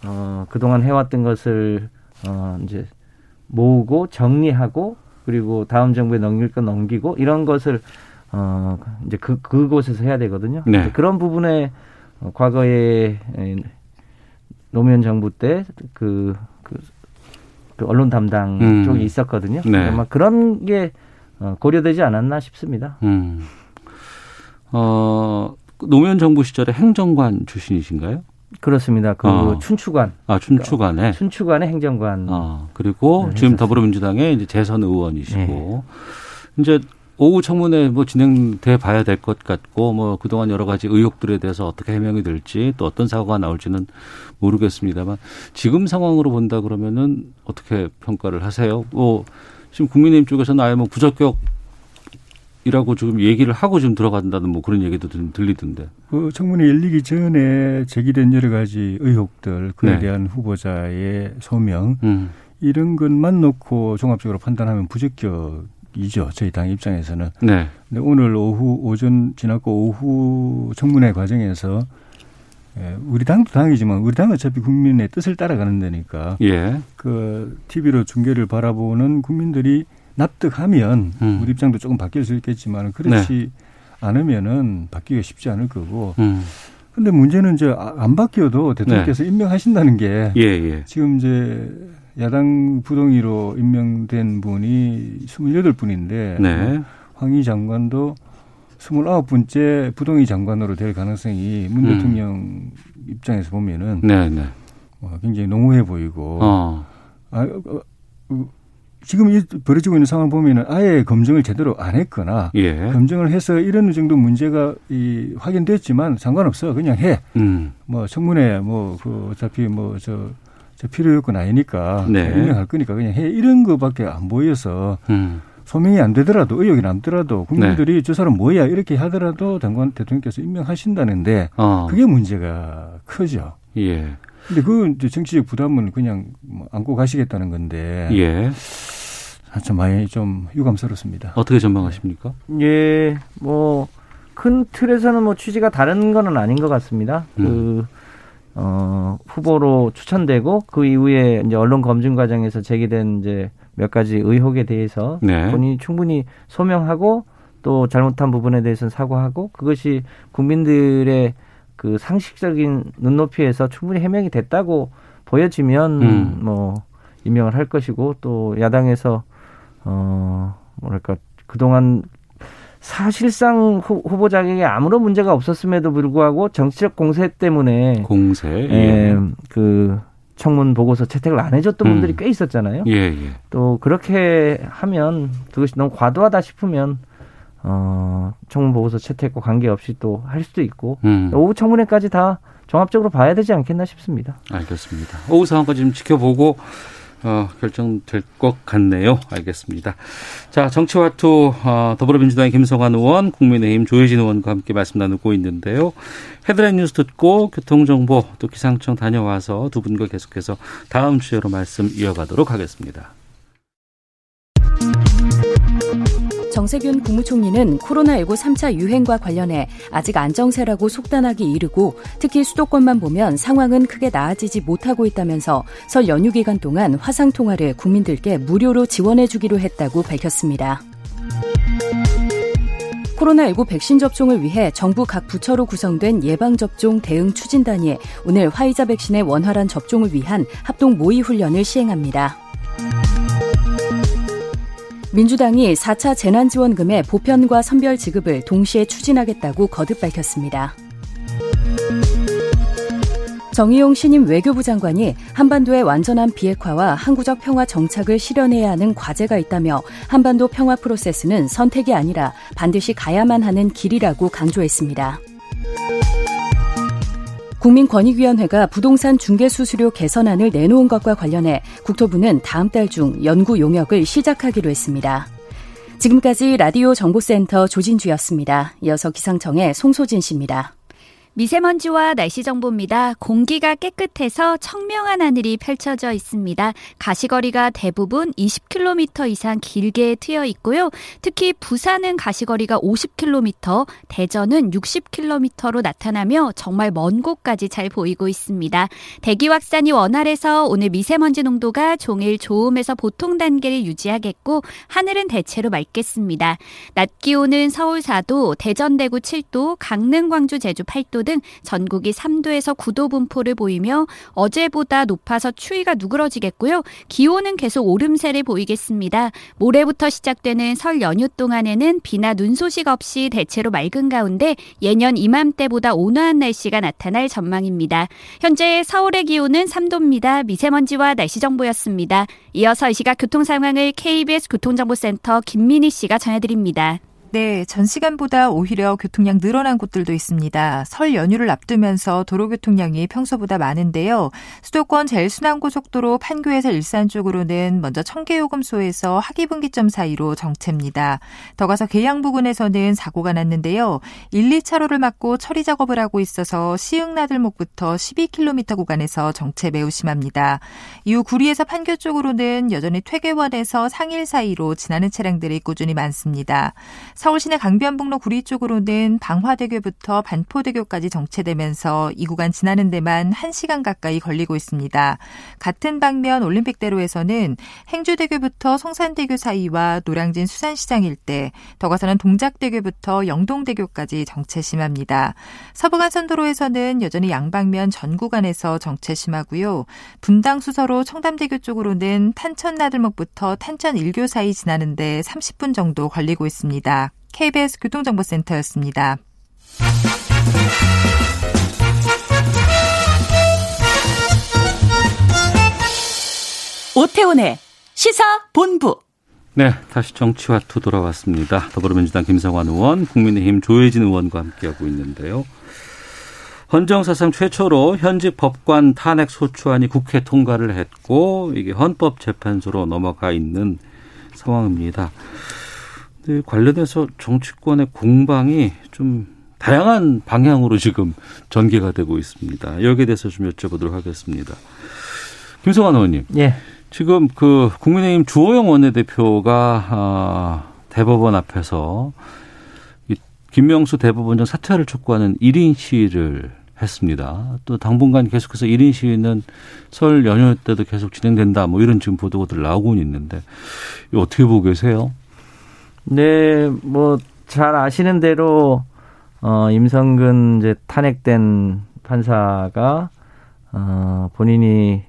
어, 그동안 해왔던 것을 어, 이제 모으고 정리하고 그리고 다음 정부에 넘길 건 넘기고 이런 것을 어, 이제 그, 그곳에서 해야 되거든요. 네. 그런 부분에 어, 과거에 에, 노무현 정부 때 그, 그, 그 언론 담당 음. 쪽이 있었거든요. 네. 아마 그런 게 어, 고려되지 않았나 싶습니다. 음. 어, 노무현 정부 시절에 행정관 출신이신가요? 그렇습니다. 그 어. 춘추관, 아, 춘추관에. 춘추관의 행정관. 아, 그리고 네, 지금. 더불어민주당의 이제 재선 의원이시고 이제 오후 청문회 뭐 진행돼 봐야 될 것 같고 뭐 그동안 여러 가지 의혹들에 대해서 어떻게 해명이 될지 또 어떤 사고가 나올지는 모르겠습니다만 지금 상황으로 본다 그러면은 어떻게 평가를 하세요? 뭐 지금 국민의힘 쪽에서는 아예 뭐 부적격 이라고 지금 얘기를 하고 지금 들어간다는 뭐 그런 얘기도 들- 들리던데. 그 청문회 열리기 전에 제기된 여러 가지 의혹들, 그에 네. 대한 후보자의 소명 음. 이런 것만 놓고 종합적으로 판단하면 부적격이죠. 저희 당 입장에서는. 네. 근데 오늘 오후 오전 지났고 오후 청문회 과정에서 예, 우리 당도 당이지만 우리 당은 어차피 국민의 뜻을 따라가는 데니까 예. 그 TV로 중계를 바라보는 국민들이 납득하면 음. 우리 입장도 조금 바뀔 수 있겠지만 그렇지 않으면은 바뀌기가 쉽지 않을 거고. 음. 근데 문제는 이제 아- 안 바뀌어도 대통령께서 임명하신다는 게 예, 예. 지금 이제 야당 부동의로 임명된 분이 28분인데 네. 황희 장관도 29분째 부동의 장관으로 될 가능성이 문 음. 대통령 입장에서 보면은 네, 네. 어, 굉장히 농후해 보이고 어. 아, 어, 어, 지금 이 벌어지고 있는 상황을 보면은 아예 검증을 제대로 안 했거나 예. 검증을 해서 이런 정도 문제가 이 확인됐지만 상관없어 그냥 해. 음. 뭐 청문회 뭐그 어차피 뭐저 저 필요 요건 아니니까 네. 임명할 거니까 그냥 해 이런 거밖에 안 보여서 음. 소명이 안 되더라도 의혹이 남더라도 국민들이 네. 저 사람 뭐야 이렇게 하더라도 장관 대통령께서 임명하신다는데 어. 그게 문제가 크죠. 예. 근데 그 이제 정치적 부담은 그냥 뭐 안고 가시겠다는 건데 예. 아, 참 많이 좀 유감스럽습니다. 어떻게 전망하십니까? 예, 뭐, 큰 틀에서는 뭐 취지가 다른 거는 아닌 것 같습니다. 음. 그, 어, 후보로 추천되고 그 이후에 이제 언론 검증 과정에서 제기된 이제 몇 가지 의혹에 대해서 네. 본인이 충분히 소명하고 또 잘못한 부분에 대해서는 사과하고 그것이 국민들의 그 상식적인 눈높이에서 충분히 해명이 됐다고 보여지면 음. 뭐 임명을 할 것이고 또 야당에서 어 뭐랄까 그동안 사실상 후, 자격에 아무런 문제가 없었음에도 불구하고 정치적 공세 때문에 공세. 예, 예. 그 청문 보고서 채택을 안 해줬던 음. 분들이 꽤 있었잖아요. 예, 예. 또 그렇게 하면 그것이 너무 과도하다 싶으면 어 청문 보고서 채택과 관계없이 또 할 수도 있고 음. 오후 청문회까지 다 종합적으로 봐야 되지 않겠나 싶습니다. 알겠습니다. 오후 상황까지 좀 지켜보고 어, 결정될 것 같네요. 알겠습니다. 자, 정치와투 어, 더불어민주당의 김성환 의원, 국민의힘 조혜진 의원과 함께 말씀 나누고 있는데요. 헤드라인 뉴스 듣고 교통정보 또 기상청 다녀와서 두 분과 계속해서 다음 주제로 말씀 이어가도록 하겠습니다. 정세균 국무총리는 코로나19 3차 유행과 관련해 아직 안정세라고 속단하기 이르고 특히 수도권만 보면 상황은 크게 나아지지 못하고 있다면서 설 연휴 기간 동안 화상통화를 국민들께 무료로 지원해주기로 했다고 밝혔습니다. 코로나19 백신 접종을 위해 정부 각 부처로 구성된 예방접종 대응 추진단이 오늘 화이자 백신의 원활한 접종을 위한 합동 모의 훈련을 시행합니다. 민주당이 4차 재난지원금의 보편과 선별 지급을 동시에 추진하겠다고 거듭 밝혔습니다. 정의용 신임 외교부 장관이 한반도의 완전한 비핵화와 항구적 평화 정착을 실현해야 하는 과제가 있다며 한반도 평화 프로세스는 선택이 아니라 반드시 가야만 하는 길이라고 강조했습니다. 국민권익위원회가 부동산 중개수수료 개선안을 내놓은 것과 관련해 국토부는 다음 달 중 연구 용역을 시작하기로 했습니다. 지금까지 라디오 정보센터 조진주였습니다. 이어서 기상청의 송소진 씨입니다. 미세먼지와 날씨 정보입니다. 공기가 깨끗해서 청명한 하늘이 펼쳐져 있습니다. 가시거리가 대부분 20km 이상 길게 트여 있고요. 특히 부산은 가시거리가 50km, 대전은 60km로 나타나며 정말 먼 곳까지 잘 보이고 있습니다. 대기 확산이 원활해서 오늘 미세먼지 농도가 종일 좋음에서 보통 단계를 유지하겠고 하늘은 대체로 맑겠습니다. 낮 기온은 서울 4도, 대전 대구 7도, 강릉 광주 제주 8도 등 전국이 3도에서 9도 분포를 보이며 어제보다 높아서 추위가 누그러지겠고요. 기온은 계속 오름세를 보이겠습니다. 모레부터 시작되는 설 연휴 동안에는 비나 눈 소식 없이 대체로 맑은 가운데 예년 이맘때보다 온화한 날씨가 나타날 전망입니다. 현재 서울의 기온은 3도입니다. 미세먼지와 날씨 정보였습니다. 이어서 이 시각 교통 상황을 KBS 교통정보센터 김민희 씨가 전해드립니다. 네, 전 시간보다 오히려 교통량 늘어난 곳들도 있습니다. 설 연휴를 앞두면서 도로 교통량이 평소보다 많은데요. 수도권 제일순환고속도로 판교에서 일산 쪽으로는 먼저 청계요금소에서 하기분기점 사이로 정체입니다. 더 가서 계양 부근에서는 사고가 났는데요. 1, 2차로를 막고 처리 작업을 하고 있어서 시흥나들목부터 12km 구간에서 정체 매우 심합니다. 이후 구리에서 판교 쪽으로는 여전히 퇴계원에서 상일 사이로 지나는 차량들이 꾸준히 많습니다. 서울 시내 강변북로 구리 쪽으로는 방화대교부터 반포대교까지 정체되면서 이 구간 지나는 데만 1시간 가까이 걸리고 있습니다. 같은 방면 올림픽대로에서는 행주대교부터 송산대교 사이와 노량진 수산시장 일대, 더 가서는 동작대교부터 영동대교까지 정체 심합니다. 서부간선도로에서는 여전히 양방면 전 구간에서 정체 심하고요. 분당 수서로 청담대교 쪽으로는 탄천나들목부터 탄천 일교 사이 지나는데 30분 정도 걸리고 있습니다. KBS 교통정보센터였습니다. 오태훈의 시사 본부. 네, 다시 정치와 투 돌아왔습니다. 더불어민주당 김성환 의원, 국민의힘 조해진 의원과 함께하고 있는데요. 헌정 사상 최초로 현직 법관 탄핵 소추안이 국회 통과를 했고 이게 헌법재판소로 넘어가 있는 상황입니다. 네, 관련해서 정치권의 공방이 좀 다양한 방향으로 지금 전개가 되고 있습니다. 여기에 대해서 좀 여쭤보도록 하겠습니다. 김성환 의원님. 예. 지금 그 국민의힘 주호영 원내대표가 아, 대법원 앞에서 김명수 대법원장 사퇴를 촉구하는 1인 시위를 했습니다. 또 당분간 계속해서 1인 시위는 설 연휴 때도 계속 진행된다. 뭐 이런 지금 보도들 나오고 있는데 이거 어떻게 보고 계세요? 네, 뭐 잘 아시는 대로 어 임성근 이제 탄핵된 판사가 어 본인이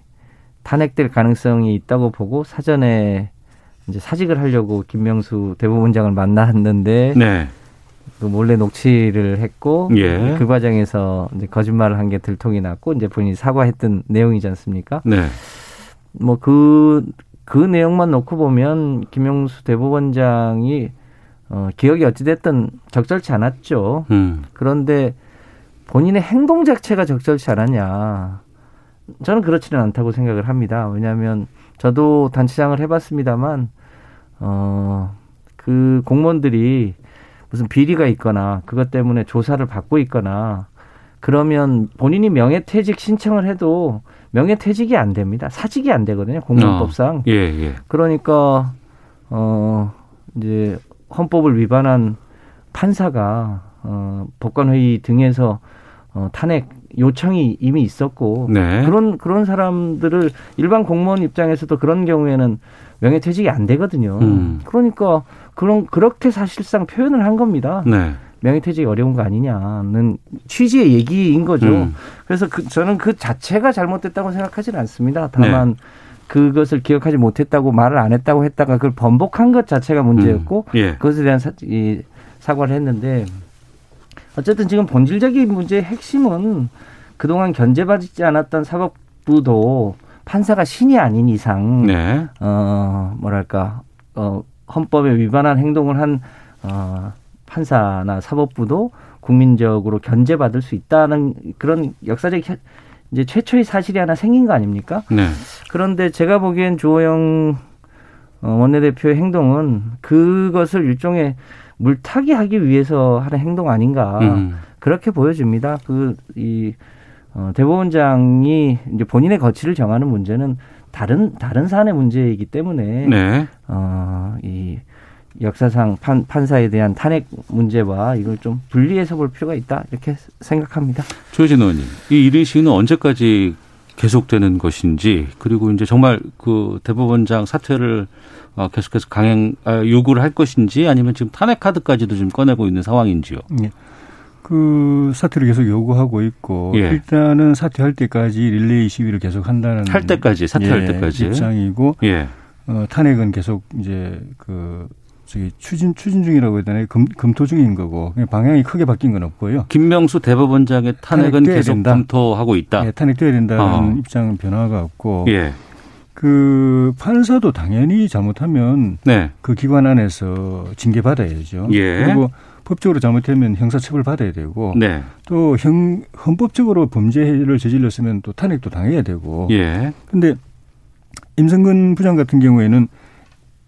탄핵될 가능성이 있다고 보고 사전에 이제 사직을 하려고 김명수 대법원장을 만났는데 네. 그 몰래 녹취를 했고 예. 그 과정에서 이제 거짓말을 한 게 들통이 났고 이제 본인이 사과했던 내용이지 않습니까? 네. 뭐그 그 내용만 놓고 보면 김영수 대법원장이 어, 기억이 어찌됐든 적절치 않았죠. 음. 그런데 본인의 행동 자체가 적절치 않았냐. 저는 그렇지는 않다고 생각을 합니다. 왜냐하면 저도 단체장을 해봤습니다만, 어, 그 공무원들이 무슨 비리가 있거나 그것 때문에 조사를 받고 있거나 그러면 본인이 명예퇴직 신청을 해도 명예퇴직이 안 됩니다. 사직이 안 되거든요. 공무원법상. 어, 예, 예. 그러니까, 어, 이제 헌법을 위반한 판사가 어, 법관회의 등에서 어, 탄핵 요청이 이미 있었고 네. 그런 그런 사람들을 일반 공무원 입장에서도 그런 경우에는 명예퇴직이 안 되거든요. 음. 그러니까 그런 그렇게 사실상 표현을 한 겁니다. 네. 명예퇴직이 어려운 거 아니냐는 취지의 얘기인 거죠. 음. 그래서 그, 저는 그 자체가 잘못됐다고 생각하지는 않습니다. 다만 네. 그것을 기억하지 못했다고 말을 안 했다고 했다가 그걸 번복한 것 자체가 문제였고 음. 예. 그것에 대한 사, 이, 사과를 했는데 어쨌든 지금 본질적인 문제의 핵심은 그동안 견제받지 않았던 사법부도 판사가 신이 아닌 이상 네. 어 뭐랄까 어 헌법에 위반한 행동을 한 어, 판사나 사법부도 국민적으로 견제받을 수 있다는 그런 역사적 현- 이제 최초의 사실이 하나 생긴 거 아닙니까? 네. 그런데 제가 보기엔 주호영 어, 원내대표의 행동은 그것을 일종의 물타기 하기 위해서 하는 행동 아닌가 음. 그렇게 보여집니다. 그이 어, 대법원장이 이제 본인의 거취를 정하는 문제는 다른 다른 사안의 문제이기 때문에 네. 어, 이 역사상 판, 판사에 대한 탄핵 문제와 이걸 좀 분리해서 볼 필요가 있다 이렇게 생각합니다. 조진 의원님, 이 1인 시위는 언제까지 계속되는 것인지 그리고 이제 정말 그 대법원장 사퇴를 어, 계속해서 강행 아, 요구를 할 것인지 아니면 지금 탄핵 카드까지도 지금 꺼내고 있는 상황인지요. 예. 그 사퇴를 계속 요구하고 있고 예. 일단은 사퇴할 때까지 릴레이 시위를 계속 한다는 할 때까지 사퇴할 예, 때까지 입장이고 예. 어, 탄핵은 계속 이제 그 저기 추진 추진 중이라고 해야 되나요? 금, 검토 중인 거고 방향이 크게 바뀐 건 없고요. 김명수 대법원장의 탄핵은 계속 된다. 검토하고 있다. 예, 탄핵돼야 된다는 어. 입장은 변화가 없고 예. 그 판사도 당연히 잘못하면 네. 그 기관 안에서 징계 받아야죠. 예. 그리고 법적으로 잘못하면 형사처벌 받아야 되고 네. 또 형, 헌법적으로 범죄를 저질렀으면 또 탄핵도 당해야 되고. 예. 근데 임성근 부장 같은 경우에는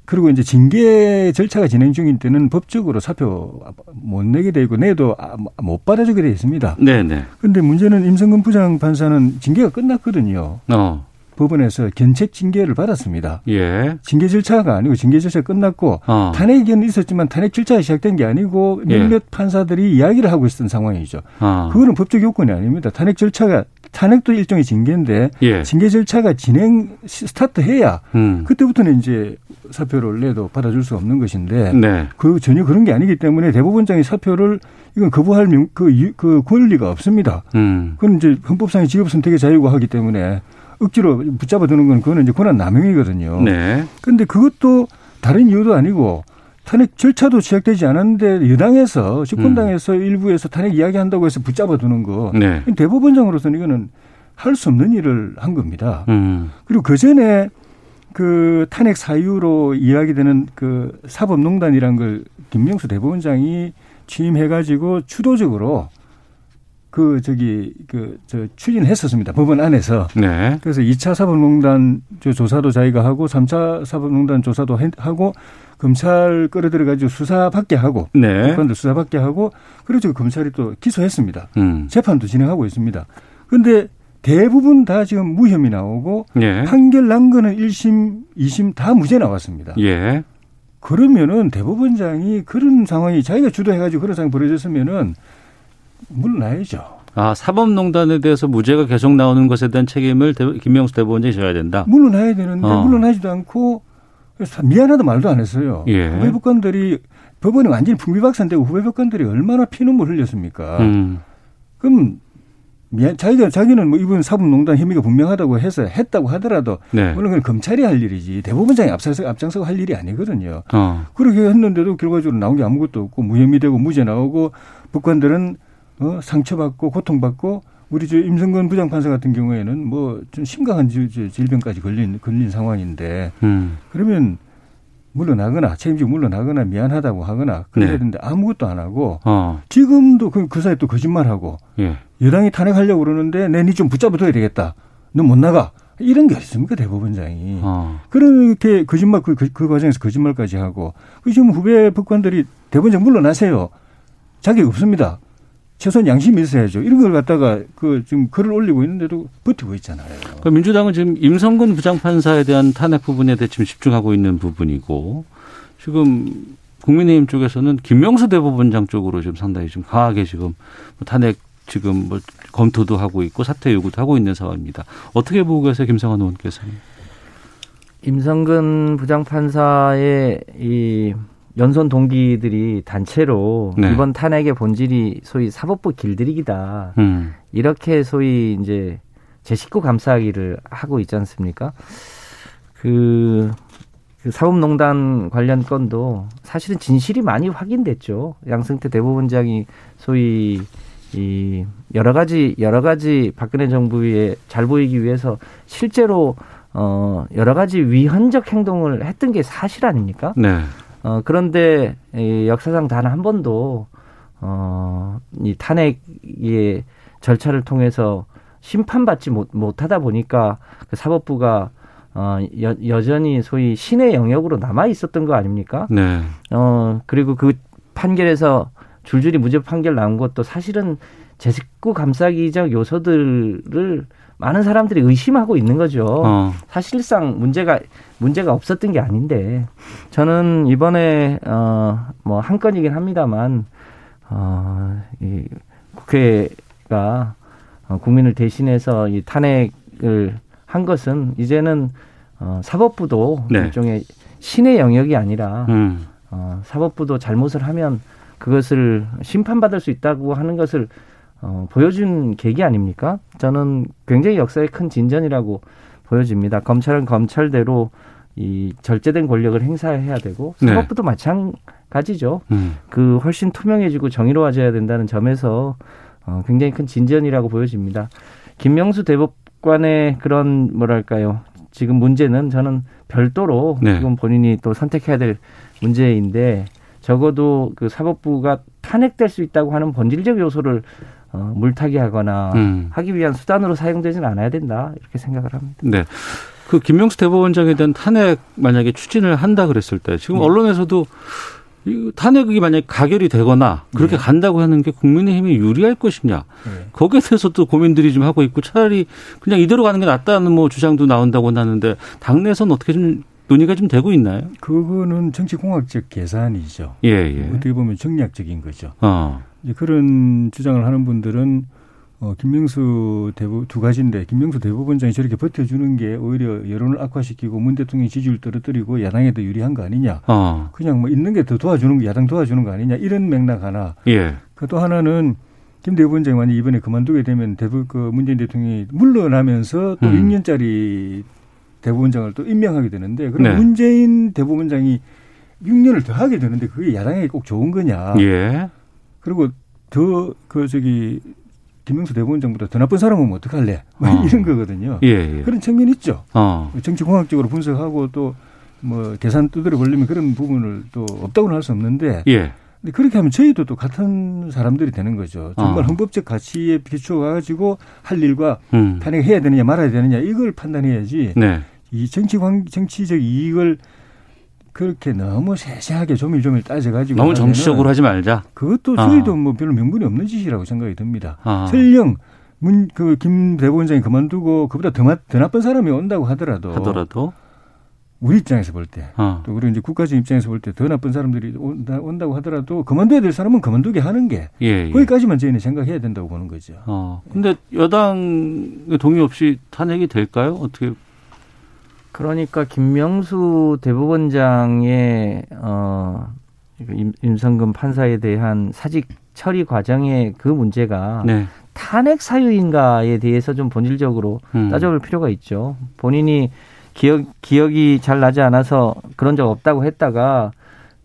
그리고 이제 징계 절차가 진행 중인 때는 법적으로 사표 못 내게 되고 내도 아, 못 받아주게 돼 있습니다. 네, 네. 근데 문제는 임성근 부장 판사는 징계가 끝났거든요. 어. 법원에서 견책 징계를 받았습니다. 예. 징계 절차가 아니고 징계 절차가 끝났고 어. 탄핵 의견은 있었지만 탄핵 절차가 시작된 게 아니고 예. 몇몇 판사들이 이야기를 하고 있었던 상황이죠. 아. 그거는 법적 요건이 아닙니다. 탄핵 절차가 탄핵도 일종의 징계인데 예. 징계 절차가 진행 시- 스타트해야 음. 그때부터는 이제 사표를 내도 받아줄 수 없는 것인데 네. 그 전혀 그런 게 아니기 때문에 대법원장이 사표를 이건 거부할 명- 그, 이- 그 권리가 없습니다. 음. 그건 이제 헌법상의 직업 선택의 자유가 하기 때문에 억지로 붙잡아 두는 건 그거는 이제 권한 남용이거든요. 네. 근데 그것도 다른 이유도 아니고 탄핵 절차도 시작되지 않았는데 여당에서 집권당에서 일부에서 탄핵 이야기한다고 해서 붙잡아 두는 거 음. 네. 대법원장으로서는 이거는 할 수 없는 일을 한 겁니다. 음. 그리고 그 전에 그 탄핵 사유로 이야기되는 그 사법농단이란 걸 김명수 대법원장이 취임해가지고 주도적으로 그 저기 그 저 추진했었습니다 법원 안에서 네. 그래서 2차 사법농단 저 조사도 자기가 하고 3차 사법농단 조사도 해- 하고 검찰 끌어들여 가지고 수사받게 하고 네. 법관들 수사받게 하고 그래서 검찰이 또 기소했습니다. 음. 재판도 진행하고 있습니다. 그런데 대부분 다 지금 무혐의 나오고 예. 판결 난 거는 1심, 2심 다 무죄 나왔습니다. 예. 그러면은 대법원장이 그런 상황이 자기가 주도해가지고 그런 상황이 벌어졌으면은 물러나야죠. 아, 사법농단에 대해서 무죄가 계속 나오는 것에 대한 책임을 대- 김명수 대법원장이 져야 된다. 물러나야 되는데 어. 물러나지도 않고 미안하다 말도 안 했어요. 예. 후배 법관들이 법원이 완전히 풍비박산되고 후배 법관들이 얼마나 피눈물 흘렸습니까? 음. 그럼 미안 자기가 자기는 뭐 이번 사법농단 혐의가 분명하다고 해서 했다고 하더라도 네. 물론 그건 검찰이 할 일이지 대법원장이 앞서서 앞장서고 할 일이 아니거든요. 어. 그렇게 했는데도 결과적으로 나온 게 아무것도 없고 무혐의되고 무죄 나오고 법관들은 어, 상처받고 고통받고 우리 저 임성근 부장판사 같은 경우에는 뭐 좀 심각한 질병까지 걸린 걸린 상황인데 음. 그러면 물러나거나 책임지고 물러나거나 미안하다고 하거나 그래야 네. 되는데 아무것도 안 하고 어. 지금도 그, 그 사이에 또 거짓말하고 예. 여당이 탄핵하려고 그러는데 내니좀 붙잡아둬야 되겠다. 너 못 나가. 이런 게 있습니까 대법원장이. 어. 그렇게 거짓말 그, 그, 그 과정에서 거짓말까지 하고 그 지금 후배 법관들이 대법원장 물러나세요. 자격 없습니다. 최소한 양심이 있어야죠. 이런 걸 갖다가 그 지금 글을 올리고 있는데도 버티고 있잖아요. 그러니까 민주당은 지금 임성근 부장판사에 대한 탄핵 부분에 대해 지금 집중하고 있는 부분이고 지금 국민의힘 쪽에서는 김명수 대법원장 쪽으로 지금 상당히 좀 강하게 지금 뭐 탄핵 지금 뭐 검토도 하고 있고 사퇴 요구도 하고 있는 상황입니다. 어떻게 보고 계세요, 김성환 의원께서는? 임성근 부장판사의 이 연선 동기들이 단체로 네. 이번 탄핵의 본질이 소위 사법부 길들이기다. 음. 이렇게 소위 이제 제 식구 감싸기를 하고 있지 않습니까? 그, 그 사법농단 관련 건도 사실은 진실이 많이 확인됐죠. 양승태 대법원장이 소위 이 여러 가지 여러 가지 박근혜 정부에 잘 보이기 위해서 실제로 어 여러 가지 위헌적 행동을 했던 게 사실 아닙니까? 네. 어 그런데 이 역사상 단 한 번도 어 이 탄핵의 절차를 통해서 심판받지 못, 못하다 보니까 그 사법부가 어, 여, 여전히 소위 신의 영역으로 남아 있었던 거 아닙니까? 네. 어, 그리고 그 판결에서 줄줄이 무죄 판결 나온 것도 사실은 제식구 감싸기적 요소들을 많은 사람들이 의심하고 있는 거죠. 어. 사실상 문제가 문제가 없었던 게 아닌데 저는 이번에 어뭐 한 건이긴 합니다만 어이 국회가 어, 국민을 대신해서 이 탄핵을 한 것은 이제는 어, 사법부도 네. 일종의 신의 영역이 아니라 음. 어, 사법부도 잘못을 하면 그것을 심판받을 수 있다고 하는 것을 어, 보여준 계기 아닙니까? 저는 굉장히 역사의 큰 진전이라고 보여집니다. 검찰은 검찰대로 이 절제된 권력을 행사해야 되고 네. 사법부도 마찬가지죠. 음. 그 훨씬 투명해지고 정의로워져야 된다는 점에서 어, 굉장히 큰 진전이라고 보여집니다. 김명수 대법관의 그런 뭐랄까요? 지금 문제는 저는 별도로 네. 지금 본인이 또 선택해야 될 문제인데 적어도 그 사법부가 탄핵될 수 있다고 하는 본질적 요소를 어, 물타기 하거나 음. 하기 위한 수단으로 사용되지는 않아야 된다 이렇게 생각을 합니다. 네. 그 김명수 대법원장에 대한 탄핵 만약에 추진을 한다 그랬을 때 지금 네. 언론에서도 이 탄핵이 만약에 가결이 되거나 그렇게 간다고 하는 게 국민의힘이 유리할 것이냐 거기에 대해서도 고민들이 좀 하고 있고 차라리 그냥 이대로 가는 게 낫다는 뭐 주장도 나온다고 하는데 당내에서는 어떻게 좀 논의가 좀 되고 있나요? 그거는 정치공학적 계산이죠. 예, 예. 어떻게 보면 정략적인 거죠. 어. 그런 주장을 하는 분들은 어, 김명수 대법 두 가지인데 김명수 대법원장이 저렇게 버텨주는 게 오히려 여론을 악화시키고 문 대통령 지지율 떨어뜨리고 야당에 더 유리한 거 아니냐. 어. 그냥 뭐 있는 게 더 도와주는 거 야당 도와주는 거 아니냐 이런 맥락 하나. 예. 그또 하나는 김 대법원장이 만약 이번에 그만두게 되면 대법 그 문재인 대통령이 물러나면서 또 음. 6년짜리 대법원장을 또 임명하게 되는데 그럼 네. 문재인 대법원장이 6년을 더 하게 되는데 그게 야당에게 꼭 좋은 거냐. 예. 그리고 더 그 저기 김명수 대법원장보다 더 나쁜 사람은 뭐 어떡할래? 뭐 어. 이런 거거든요. 예, 예. 그런 측면이 있죠. 어. 정치공학적으로 분석하고 또 뭐 계산 두드려 보려면 그런 부분을 또 없다고는 할 수 없는데 예. 근데 그렇게 하면 저희도 또 같은 사람들이 되는 거죠. 정말 어. 헌법적 가치에 비추어 가지고 할 일과 음. 탄핵해야 되느냐 말아야 되느냐 이걸 판단해야지. 네. 이 정치 관 정치적 이익을 그렇게 너무 세세하게 조밀조밀 따져가지고 너무 정치적으로 하지 말자. 그것도 아. 저희도 뭐 별로 명분이 없는 짓이라고 생각이 듭니다. 아. 설령 문 그김 대법원장이 그만두고 그보다 더, 마- 더 나쁜 사람이 온다고 하더라도 하더라도 우리 입장에서 볼 때, 어. 또 우리 이제 국가적 입장에서 볼 때 더 나쁜 사람들이 온다, 온다고 하더라도 그만둬야 될 사람은 그만두게 하는 게 예, 예. 거기까지만 저희는 생각해야 된다고 보는 거죠. 어. 근데 여당의 동의 없이 탄핵이 될까요? 어떻게 그러니까 김명수 대법원장의 어 임, 임성근 판사에 대한 사직 처리 과정의 그 문제가 네. 탄핵 사유인가에 대해서 좀 본질적으로 음. 따져볼 필요가 있죠. 본인이 기억 기억이 잘 나지 않아서 그런 적 없다고 했다가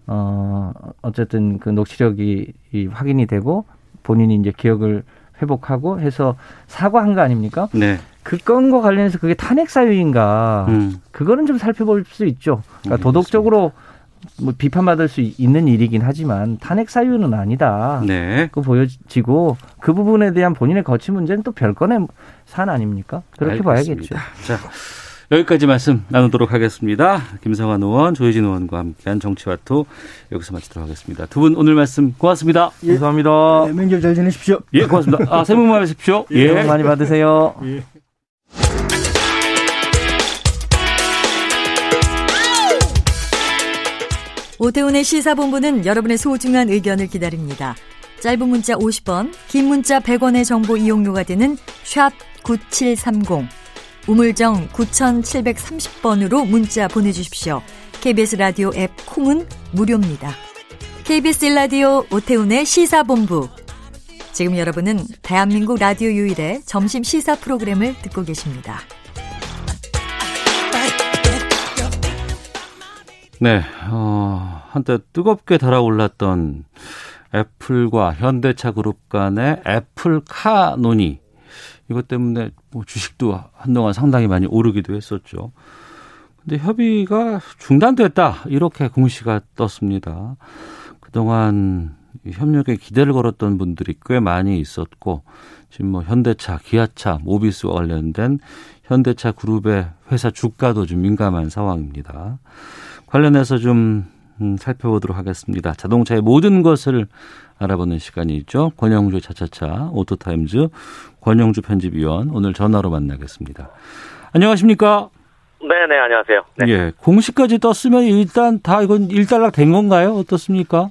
어 어쨌든 그 녹취력이 이 확인이 되고 본인이 이제 기억을 회복하고 해서 사과한 거 아닙니까? 네. 그 건과 관련해서 그게 탄핵 사유인가? 음. 그거는 좀 살펴볼 수 있죠. 그러니까 도덕적으로 뭐 비판받을 수 있는 일이긴 하지만 탄핵 사유는 아니다. 네. 그 보여지고 그 부분에 대한 본인의 거치 문제는 또 별건의 산 아닙니까? 그렇게 알겠습니다. 봐야겠죠. 자, 여기까지 말씀 나누도록 하겠습니다. 김성환 의원, 조혜진 의원과 함께한 정치와투 여기서 마치도록 하겠습니다. 두 분 오늘 말씀 고맙습니다. 감사합니다. 네, 명절 잘 지내십시오. 예, 고맙습니다. 아, 새해 복 많이 받으십시오. 예, 새해 복 많이 받으세요. 예. 오태훈의 시사본부는 여러분의 소중한 의견을 기다립니다. 짧은 문자 50원, 긴 문자 100원의 정보 이용료가 되는 샵 9730, 우물정 9730번으로 문자 보내주십시오. KBS 라디오 앱 콩은 무료입니다. KBS 라디오 오태훈의 시사본부. 지금 여러분은 대한민국 라디오 유일의 점심 시사 프로그램을 듣고 계십니다. 네, 어, 한때 뜨겁게 달아올랐던 애플과 현대차 그룹 간의 애플카 논의 이것 때문에 뭐 주식도 한동안 상당히 많이 오르기도 했었죠. 근데 협의가 중단됐다 이렇게 공시가 떴습니다. 그동안 협력에 기대를 걸었던 분들이 꽤 많이 있었고 지금 뭐 현대차, 기아차, 모비스와 관련된 현대차 그룹의 회사 주가도 좀 민감한 상황입니다. 관련해서 좀 음, 살펴보도록 하겠습니다. 자동차의 모든 것을 알아보는 시간이 있죠. 권용주 차차차 오토타임즈 권용주 편집위원 오늘 전화로 만나겠습니다. 안녕하십니까? 네네 안녕하세요. 네. 예, 공시까지 떴으면 일단 다 이건 일단락 된 건가요? 어떻습니까?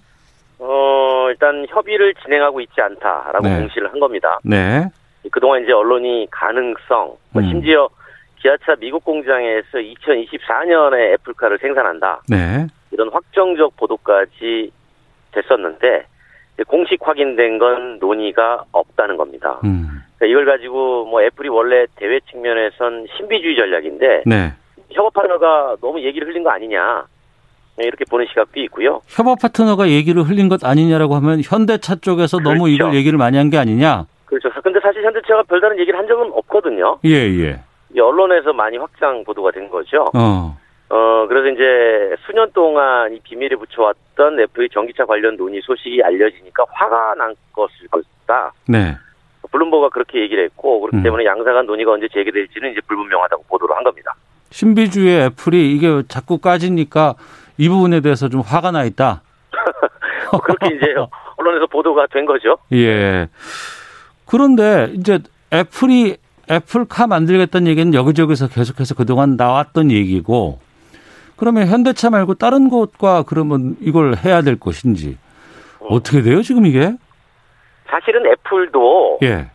어 일단 협의를 진행하고 있지 않다라고 네. 공시를 한 겁니다. 네. 그동안 이제 언론이 가능성, 뭐 음. 심지어 기아차 미국 공장에서 2024년에 애플카를 생산한다 네. 이런 확정적 보도까지 됐었는데 공식 확인된 건 논의가 없다는 겁니다. 음. 그러니까 이걸 가지고 뭐 애플이 원래 대외 측면에선 신비주의 전략인데 네. 협업 파트너가 너무 얘기를 흘린 거 아니냐 이렇게 보는 시각도 있고요. 협업 파트너가 얘기를 흘린 것 아니냐라고 하면 현대차 쪽에서 너무 그렇죠. 이걸 얘기를 많이 한 게 아니냐? 그렇죠. 근데 사실 현대차가 별다른 얘기를 한 적은 없거든요. 예, 예. 언론에서 많이 확장 보도가 된 거죠. 어. 어, 그래서 이제 수년 동안 이 비밀에 붙여왔던 애플의 전기차 관련 논의 소식이 알려지니까 화가 난 것일 것이다. 네. 블룸버가 그렇게 얘기를 했고, 그렇기 음. 때문에 양사 간 논의가 언제 재개될지는 이제 불분명하다고 보도를 한 겁니다. 신비주의 애플이 이게 자꾸 까지니까 이 부분에 대해서 좀 화가 나 있다. 그렇게 이제 언론에서 보도가 된 거죠. 예. 그런데 이제 애플이 애플카 만들겠다는 얘기는 여기저기서 계속해서 그동안 나왔던 얘기고 그러면 현대차 말고 다른 곳과 그러면 이걸 해야 될 것인지 어떻게 돼요 지금 이게? 사실은 애플도 예.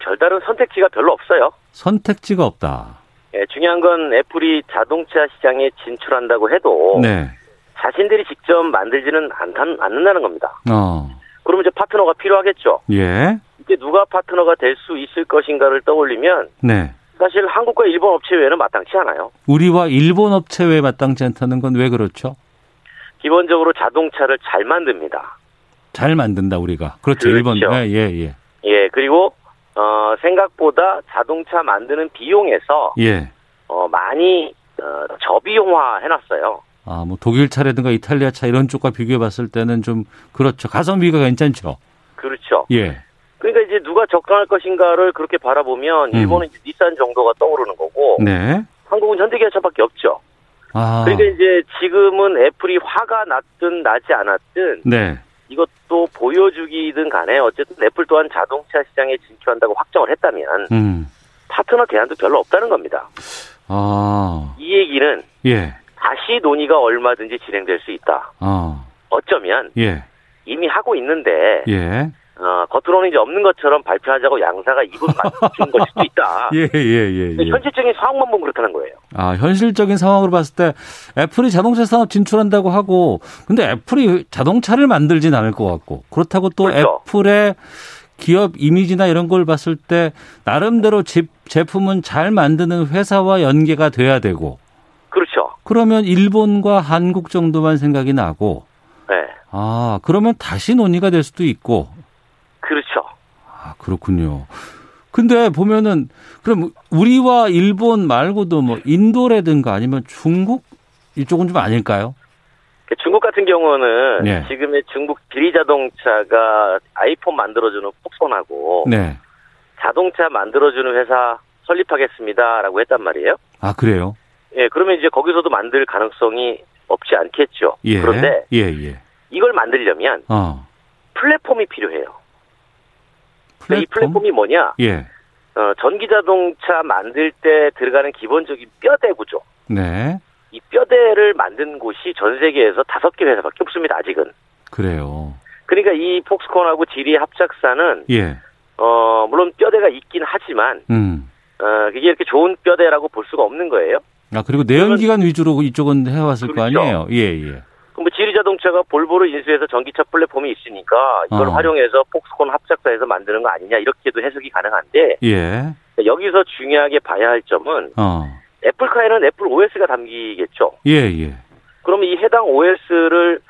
별다른 선택지가 별로 없어요. 선택지가 없다. 예, 중요한 건 애플이 자동차 시장에 진출한다고 해도 네. 자신들이 직접 만들지는 않다, 않는다는 겁니다. 어. 그러면 이제 파트너가 필요하겠죠. 예. 이게 누가 파트너가 될 수 있을 것인가를 떠올리면 네. 사실 한국과 일본 업체 외에는 마땅치 않아요. 우리와 일본 업체 외에 마땅치 않다는 건 왜 그렇죠? 기본적으로 자동차를 잘 만듭니다. 잘 만든다 우리가. 그렇죠. 그렇죠. 일본. 예, 예, 예. 예, 그리고 어, 생각보다 자동차 만드는 비용에서 예. 어, 많이 어, 저비용화 해놨어요. 아, 뭐 독일 차라든가 이탈리아 차 이런 쪽과 비교해 봤을 때는 좀 그렇죠. 가성비가 괜찮죠. 그렇죠. 예. 그러니까 이제 누가 접근할 것인가를 그렇게 바라보면 음. 일본은 이제 닛산 정도가 떠오르는 거고 네. 한국은 현대기아차밖에 없죠. 아. 그러니까 이제 지금은 애플이 화가 났든 나지 않았든 네. 이것도 보여주기든 간에 어쨌든 애플 또한 자동차 시장에 진출한다고 확정을 했다면 음. 파트너 대안도 별로 없다는 겁니다. 아. 이 얘기는 예. 다시 논의가 얼마든지 진행될 수 있다. 아. 어쩌면 예. 이미 하고 있는데 예. 어, 겉으로는 이제 없는 것처럼 발표하자고 양사가 입을 맞춘 걸 수도 있다. 예, 예, 예, 예. 현실적인 상황만 보면 그렇다는 거예요. 아, 현실적인 상황으로 봤을 때 애플이 자동차 산업 진출한다고 하고 근데 애플이 자동차를 만들진 않을 것 같고 그렇다고 또 그렇죠. 애플의 기업 이미지나 이런 걸 봤을 때 나름대로 집, 제품은 잘 만드는 회사와 연계가 돼야 되고 그렇죠. 그러면 일본과 한국 정도만 생각이 나고 네. 아, 그러면 다시 논의가 될 수도 있고. 아, 그렇군요. 근데 보면은 그럼 우리와 일본 말고도 뭐 인도라든가 아니면 중국 이쪽은 좀 아닐까요? 중국 같은 경우는 예. 지금의 중국 비리 자동차가 아이폰 만들어주는 폭손하고 네. 자동차 만들어주는 회사 설립하겠습니다라고 했단 말이에요. 아, 그래요? 예, 그러면 이제 거기서도 만들 가능성이 없지 않겠죠. 예. 그런데 예, 예. 이걸 만들려면 어. 플랫폼이 필요해요. 플랫폼? 이 플랫폼이 뭐냐? 예. 어, 전기 자동차 만들 때 들어가는 기본적인 뼈대 구조. 네. 이 뼈대를 만든 곳이 전 세계에서 다섯 개 회사밖에 없습니다. 아직은. 그래요. 그러니까 이 폭스콘하고 지리의 합작사는 예. 어, 물론 뼈대가 있긴 하지만 음. 어, 그게 이렇게 좋은 뼈대라고 볼 수가 없는 거예요. 아, 그리고 내연기관 위주로 이쪽은 해왔을 거 그렇죠. 아니에요? 예, 예. 뭐 지리 자동차가 볼보를 인수해서 전기차 플랫폼이 있으니까 이걸 어. 활용해서 폭스콘 합작사에서 만드는 거 아니냐 이렇게도 해석이 가능한데 예. 여기서 중요하게 봐야 할 점은 어. 애플카에는 애플 OS가 담기겠죠. 예, 예. 그러면 이 해당 OS를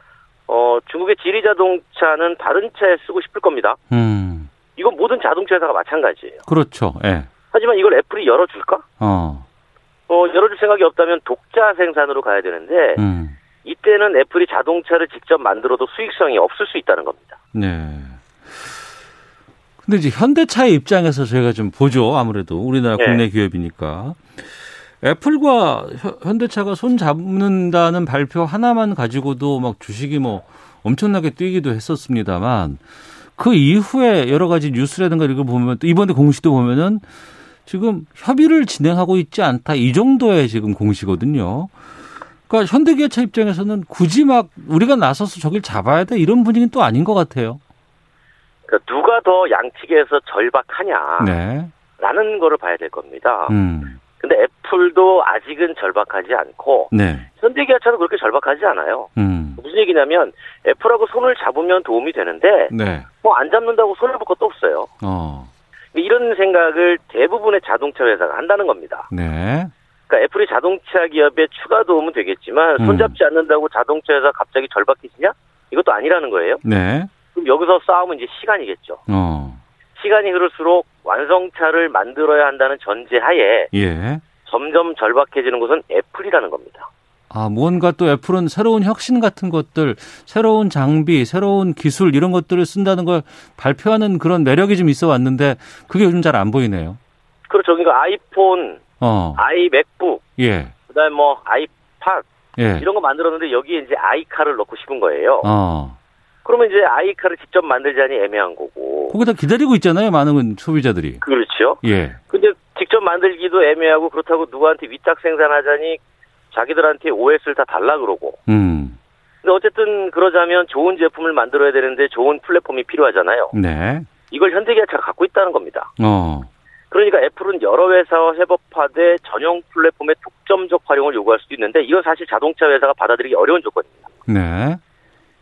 어, 중국의 지리 자동차는 다른 차에 쓰고 싶을 겁니다. 음. 이건 모든 자동차 회사가 마찬가지예요. 그렇죠. 예. 하지만 이걸 애플이 열어줄까? 어. 어, 열어줄 생각이 없다면 독자 생산으로 가야 되는데 음. 이때는 애플이 자동차를 직접 만들어도 수익성이 없을 수 있다는 겁니다. 네. 근데 이제 현대차의 입장에서 저희가 좀 보죠. 아무래도 우리나라 네. 국내 기업이니까. 애플과 현- 현대차가 손 잡는다는 발표 하나만 가지고도 막 주식이 뭐 엄청나게 뛰기도 했었습니다만 그 이후에 여러 가지 뉴스라든가 이걸 보면 또 이번에 공시도 보면은 지금 협의를 진행하고 있지 않다 이 정도의 지금 공시거든요. 그러니까 현대기아차 입장에서는 굳이 막 우리가 나서서 저길 잡아야 돼 이런 분위기는 또 아닌 것 같아요. 그러니까 누가 더 양측에서 절박하냐 네. 라는 거를 봐야 될 겁니다. 음. 근데 애플도 아직은 절박하지 않고 네. 현대기아차도 그렇게 절박하지 않아요. 음. 무슨 얘기냐면 애플하고 손을 잡으면 도움이 되는데 네. 뭐안 잡는다고 손을 볼 것도 없어요. 어. 이런 생각을 대부분의 자동차 회사가 한다는 겁니다. 네. 그러니까 애플이 자동차 기업에 추가 도움은 되겠지만 음. 손잡지 않는다고 자동차 회사 갑자기 절박해지냐? 이것도 아니라는 거예요. 네. 그럼 여기서 싸움은 이제 시간이겠죠. 어. 시간이 흐를수록 완성차를 만들어야 한다는 전제하에 예. 점점 절박해지는 것은 애플이라는 겁니다. 아, 무언가 또 애플은 새로운 혁신 같은 것들, 새로운 장비, 새로운 기술 이런 것들을 쓴다는 걸 발표하는 그런 매력이 좀 있어 왔는데 그게 요즘 잘 안 보이네요. 그렇죠. 그러니까 아이폰, 어. 아이 맥북, 예. 그다음에 뭐 아이팟 예. 이런 거 만들었는데 여기에 이제 아이카를 넣고 싶은 거예요. 어. 그러면 이제 아이카를 직접 만들자니 애매한 거고. 거기다 기다리고 있잖아요. 많은 소비자들이. 그렇죠. 예. 근데 직접 만들기도 애매하고 그렇다고 누구한테 위탁 생산하자니 자기들한테 OS를 다 달라 그러고. 음. 근데 어쨌든 그러자면 좋은 제품을 만들어야 되는데 좋은 플랫폼이 필요하잖아요. 네. 이걸 현대기아차가 갖고 있다는 겁니다. 어. 그러니까 애플은 여러 회사와 협업하되 전용 플랫폼의 독점적 활용을 요구할 수도 있는데 이건 사실 자동차 회사가 받아들이기 어려운 조건입니다. 네.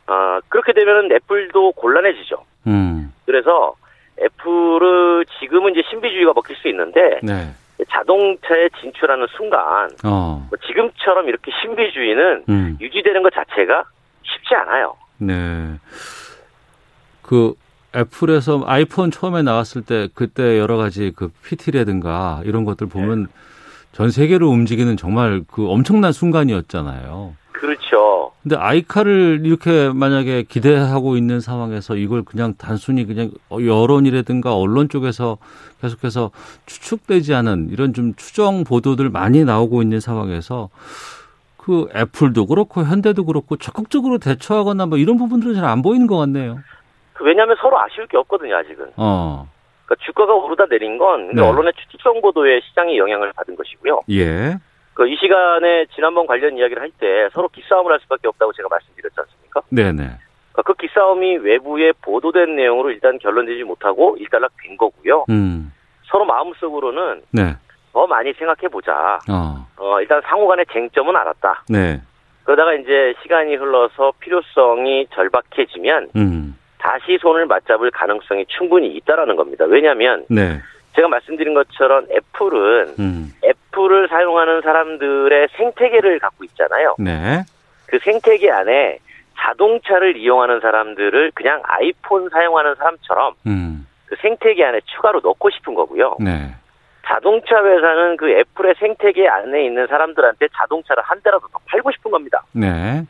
아, 그렇게 되면 애플도 곤란해지죠. 음. 그래서 애플은 지금은 이제 신비주의가 먹힐 수 있는데 네. 자동차에 진출하는 순간 어. 뭐 지금처럼 이렇게 신비주의는 음. 유지되는 것 자체가 쉽지 않아요. 네. 그 애플에서 아이폰 처음에 나왔을 때 그때 여러 가지 그 PT라든가 이런 것들 보면 전 세계를 움직이는 정말 그 엄청난 순간이었잖아요. 그렇죠. 근데 아이카를 이렇게 만약에 기대하고 있는 상황에서 이걸 그냥 단순히 그냥 여론이라든가 언론 쪽에서 계속해서 추측되지 않은 이런 좀 추정 보도들 많이 나오고 있는 상황에서 그 애플도 그렇고 현대도 그렇고 적극적으로 대처하거나 뭐 이런 부분들은 잘 안 보이는 것 같네요. 그 왜냐하면 서로 아쉬울 게 없거든요, 아직은. 어, 그러니까 주가가 오르다 내린 건 네. 언론의 추측성 보도에 시장이 영향을 받은 것이고요. 예, 그 이 시간에 지난번 관련 이야기를 할 때 서로 기싸움을 할 수밖에 없다고 제가 말씀드렸지 않습니까? 네네, 그러니까 그 기싸움이 외부에 보도된 내용으로 일단 결론되지 못하고 일단락 된 거고요. 음, 서로 마음속으로는 네, 더 많이 생각해 보자. 어, 어, 일단 상호간의 쟁점은 알았다. 네, 그러다가 이제 시간이 흘러서 필요성이 절박해지면 음, 다시 손을 맞잡을 가능성이 충분히 있다라는 겁니다. 왜냐하면 네, 제가 말씀드린 것처럼 애플은 음, 애플을 사용하는 사람들의 생태계를 갖고 있잖아요. 네, 그 생태계 안에 자동차를 이용하는 사람들을 그냥 아이폰 사용하는 사람처럼 음, 그 생태계 안에 추가로 넣고 싶은 거고요. 네, 자동차 회사는 그 애플의 생태계 안에 있는 사람들한테 자동차를 한 대라도 더 팔고 싶은 겁니다. 네,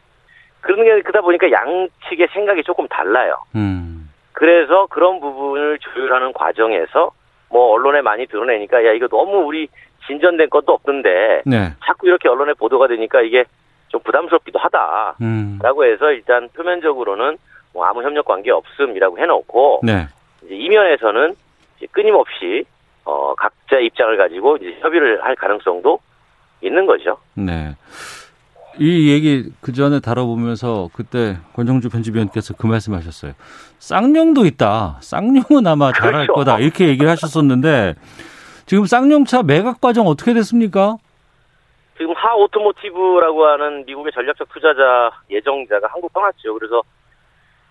그런 게 그러다 보니까 양측의 생각이 조금 달라요. 음, 그래서 그런 부분을 조율하는 과정에서 뭐 언론에 많이 드러내니까 야 이거 너무 우리 진전된 것도 없는데 네, 자꾸 이렇게 언론에 보도가 되니까 이게 좀 부담스럽기도 하다라고 음, 해서 일단 표면적으로는 뭐 아무 협력 관계 없음이라고 해놓고 네, 이제 이면에서는 이제 끊임없이 어 각자 입장을 가지고 이제 협의를 할 가능성도 있는 거죠. 네. 이 얘기 그 전에 다뤄보면서 그때 권정주 편집위원께서 그 말씀하셨어요. 쌍용도 있다. 쌍용은 아마 잘할 그렇죠. 거다. 이렇게 얘기를 하셨었는데 지금 쌍용차 매각 과정 어떻게 됐습니까? 지금 HAAH 오토모티브라고 하는 미국의 전략적 투자자 예정자가 한국 떠났죠. 그래서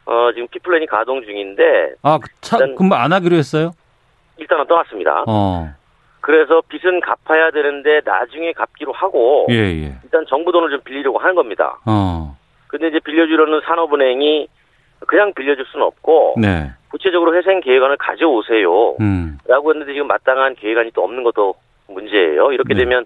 어 지금 P플랜이 가동 중인데 아, 그 차, 일단- 그럼 안 하기로 했어요? 일단은 떠났습니다. 어, 그래서 빚은 갚아야 되는데 나중에 갚기로 하고 예, 예. 일단 정부 돈을 좀 빌리려고 하는 겁니다. 어, 근데 이제 빌려주려는 산업은행이 그냥 빌려줄 수는 없고 네. 구체적으로 회생 계획안을 가져오세요. 음. 라고 했는데 지금 마땅한 계획안이 또 없는 것도 문제예요. 이렇게 네. 되면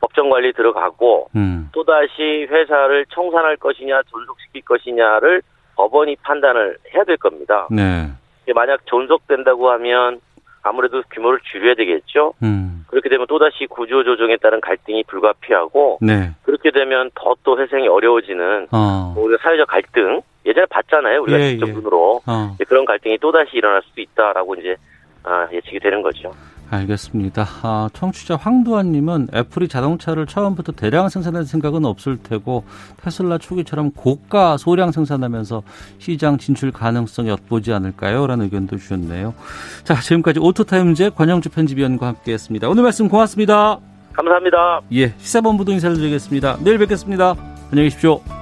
법정 관리 들어가고 음. 또다시 회사를 청산할 것이냐 존속시킬 것이냐를 법원이 판단을 해야 될 겁니다. 네. 만약 존속된다고 하면 아무래도 규모를 줄여야 되겠죠. 음. 그렇게 되면 또다시 구조 조정에 따른 갈등이 불가피하고 네. 그렇게 되면 더 또 회생이 어려워지는 어. 뭐 우리가 사회적 갈등 예전에 봤잖아요. 우리가 예, 직접 예. 눈으로 어. 그런 갈등이 또다시 일어날 수도 있다라고 이제 아, 예측이 되는 거죠. 알겠습니다. 아, 청취자 황두환님은 애플이 자동차를 처음부터 대량 생산할 생각은 없을 테고 테슬라 초기처럼 고가 소량 생산하면서 시장 진출 가능성이 엿보지 않을까요? 라는 의견도 주셨네요. 자, 지금까지 오토타임즈 권용주 편집위원과 함께했습니다. 오늘 말씀 고맙습니다. 감사합니다. 예, 시사본부도 인사를 드리겠습니다. 내일 뵙겠습니다. 안녕히 계십시오.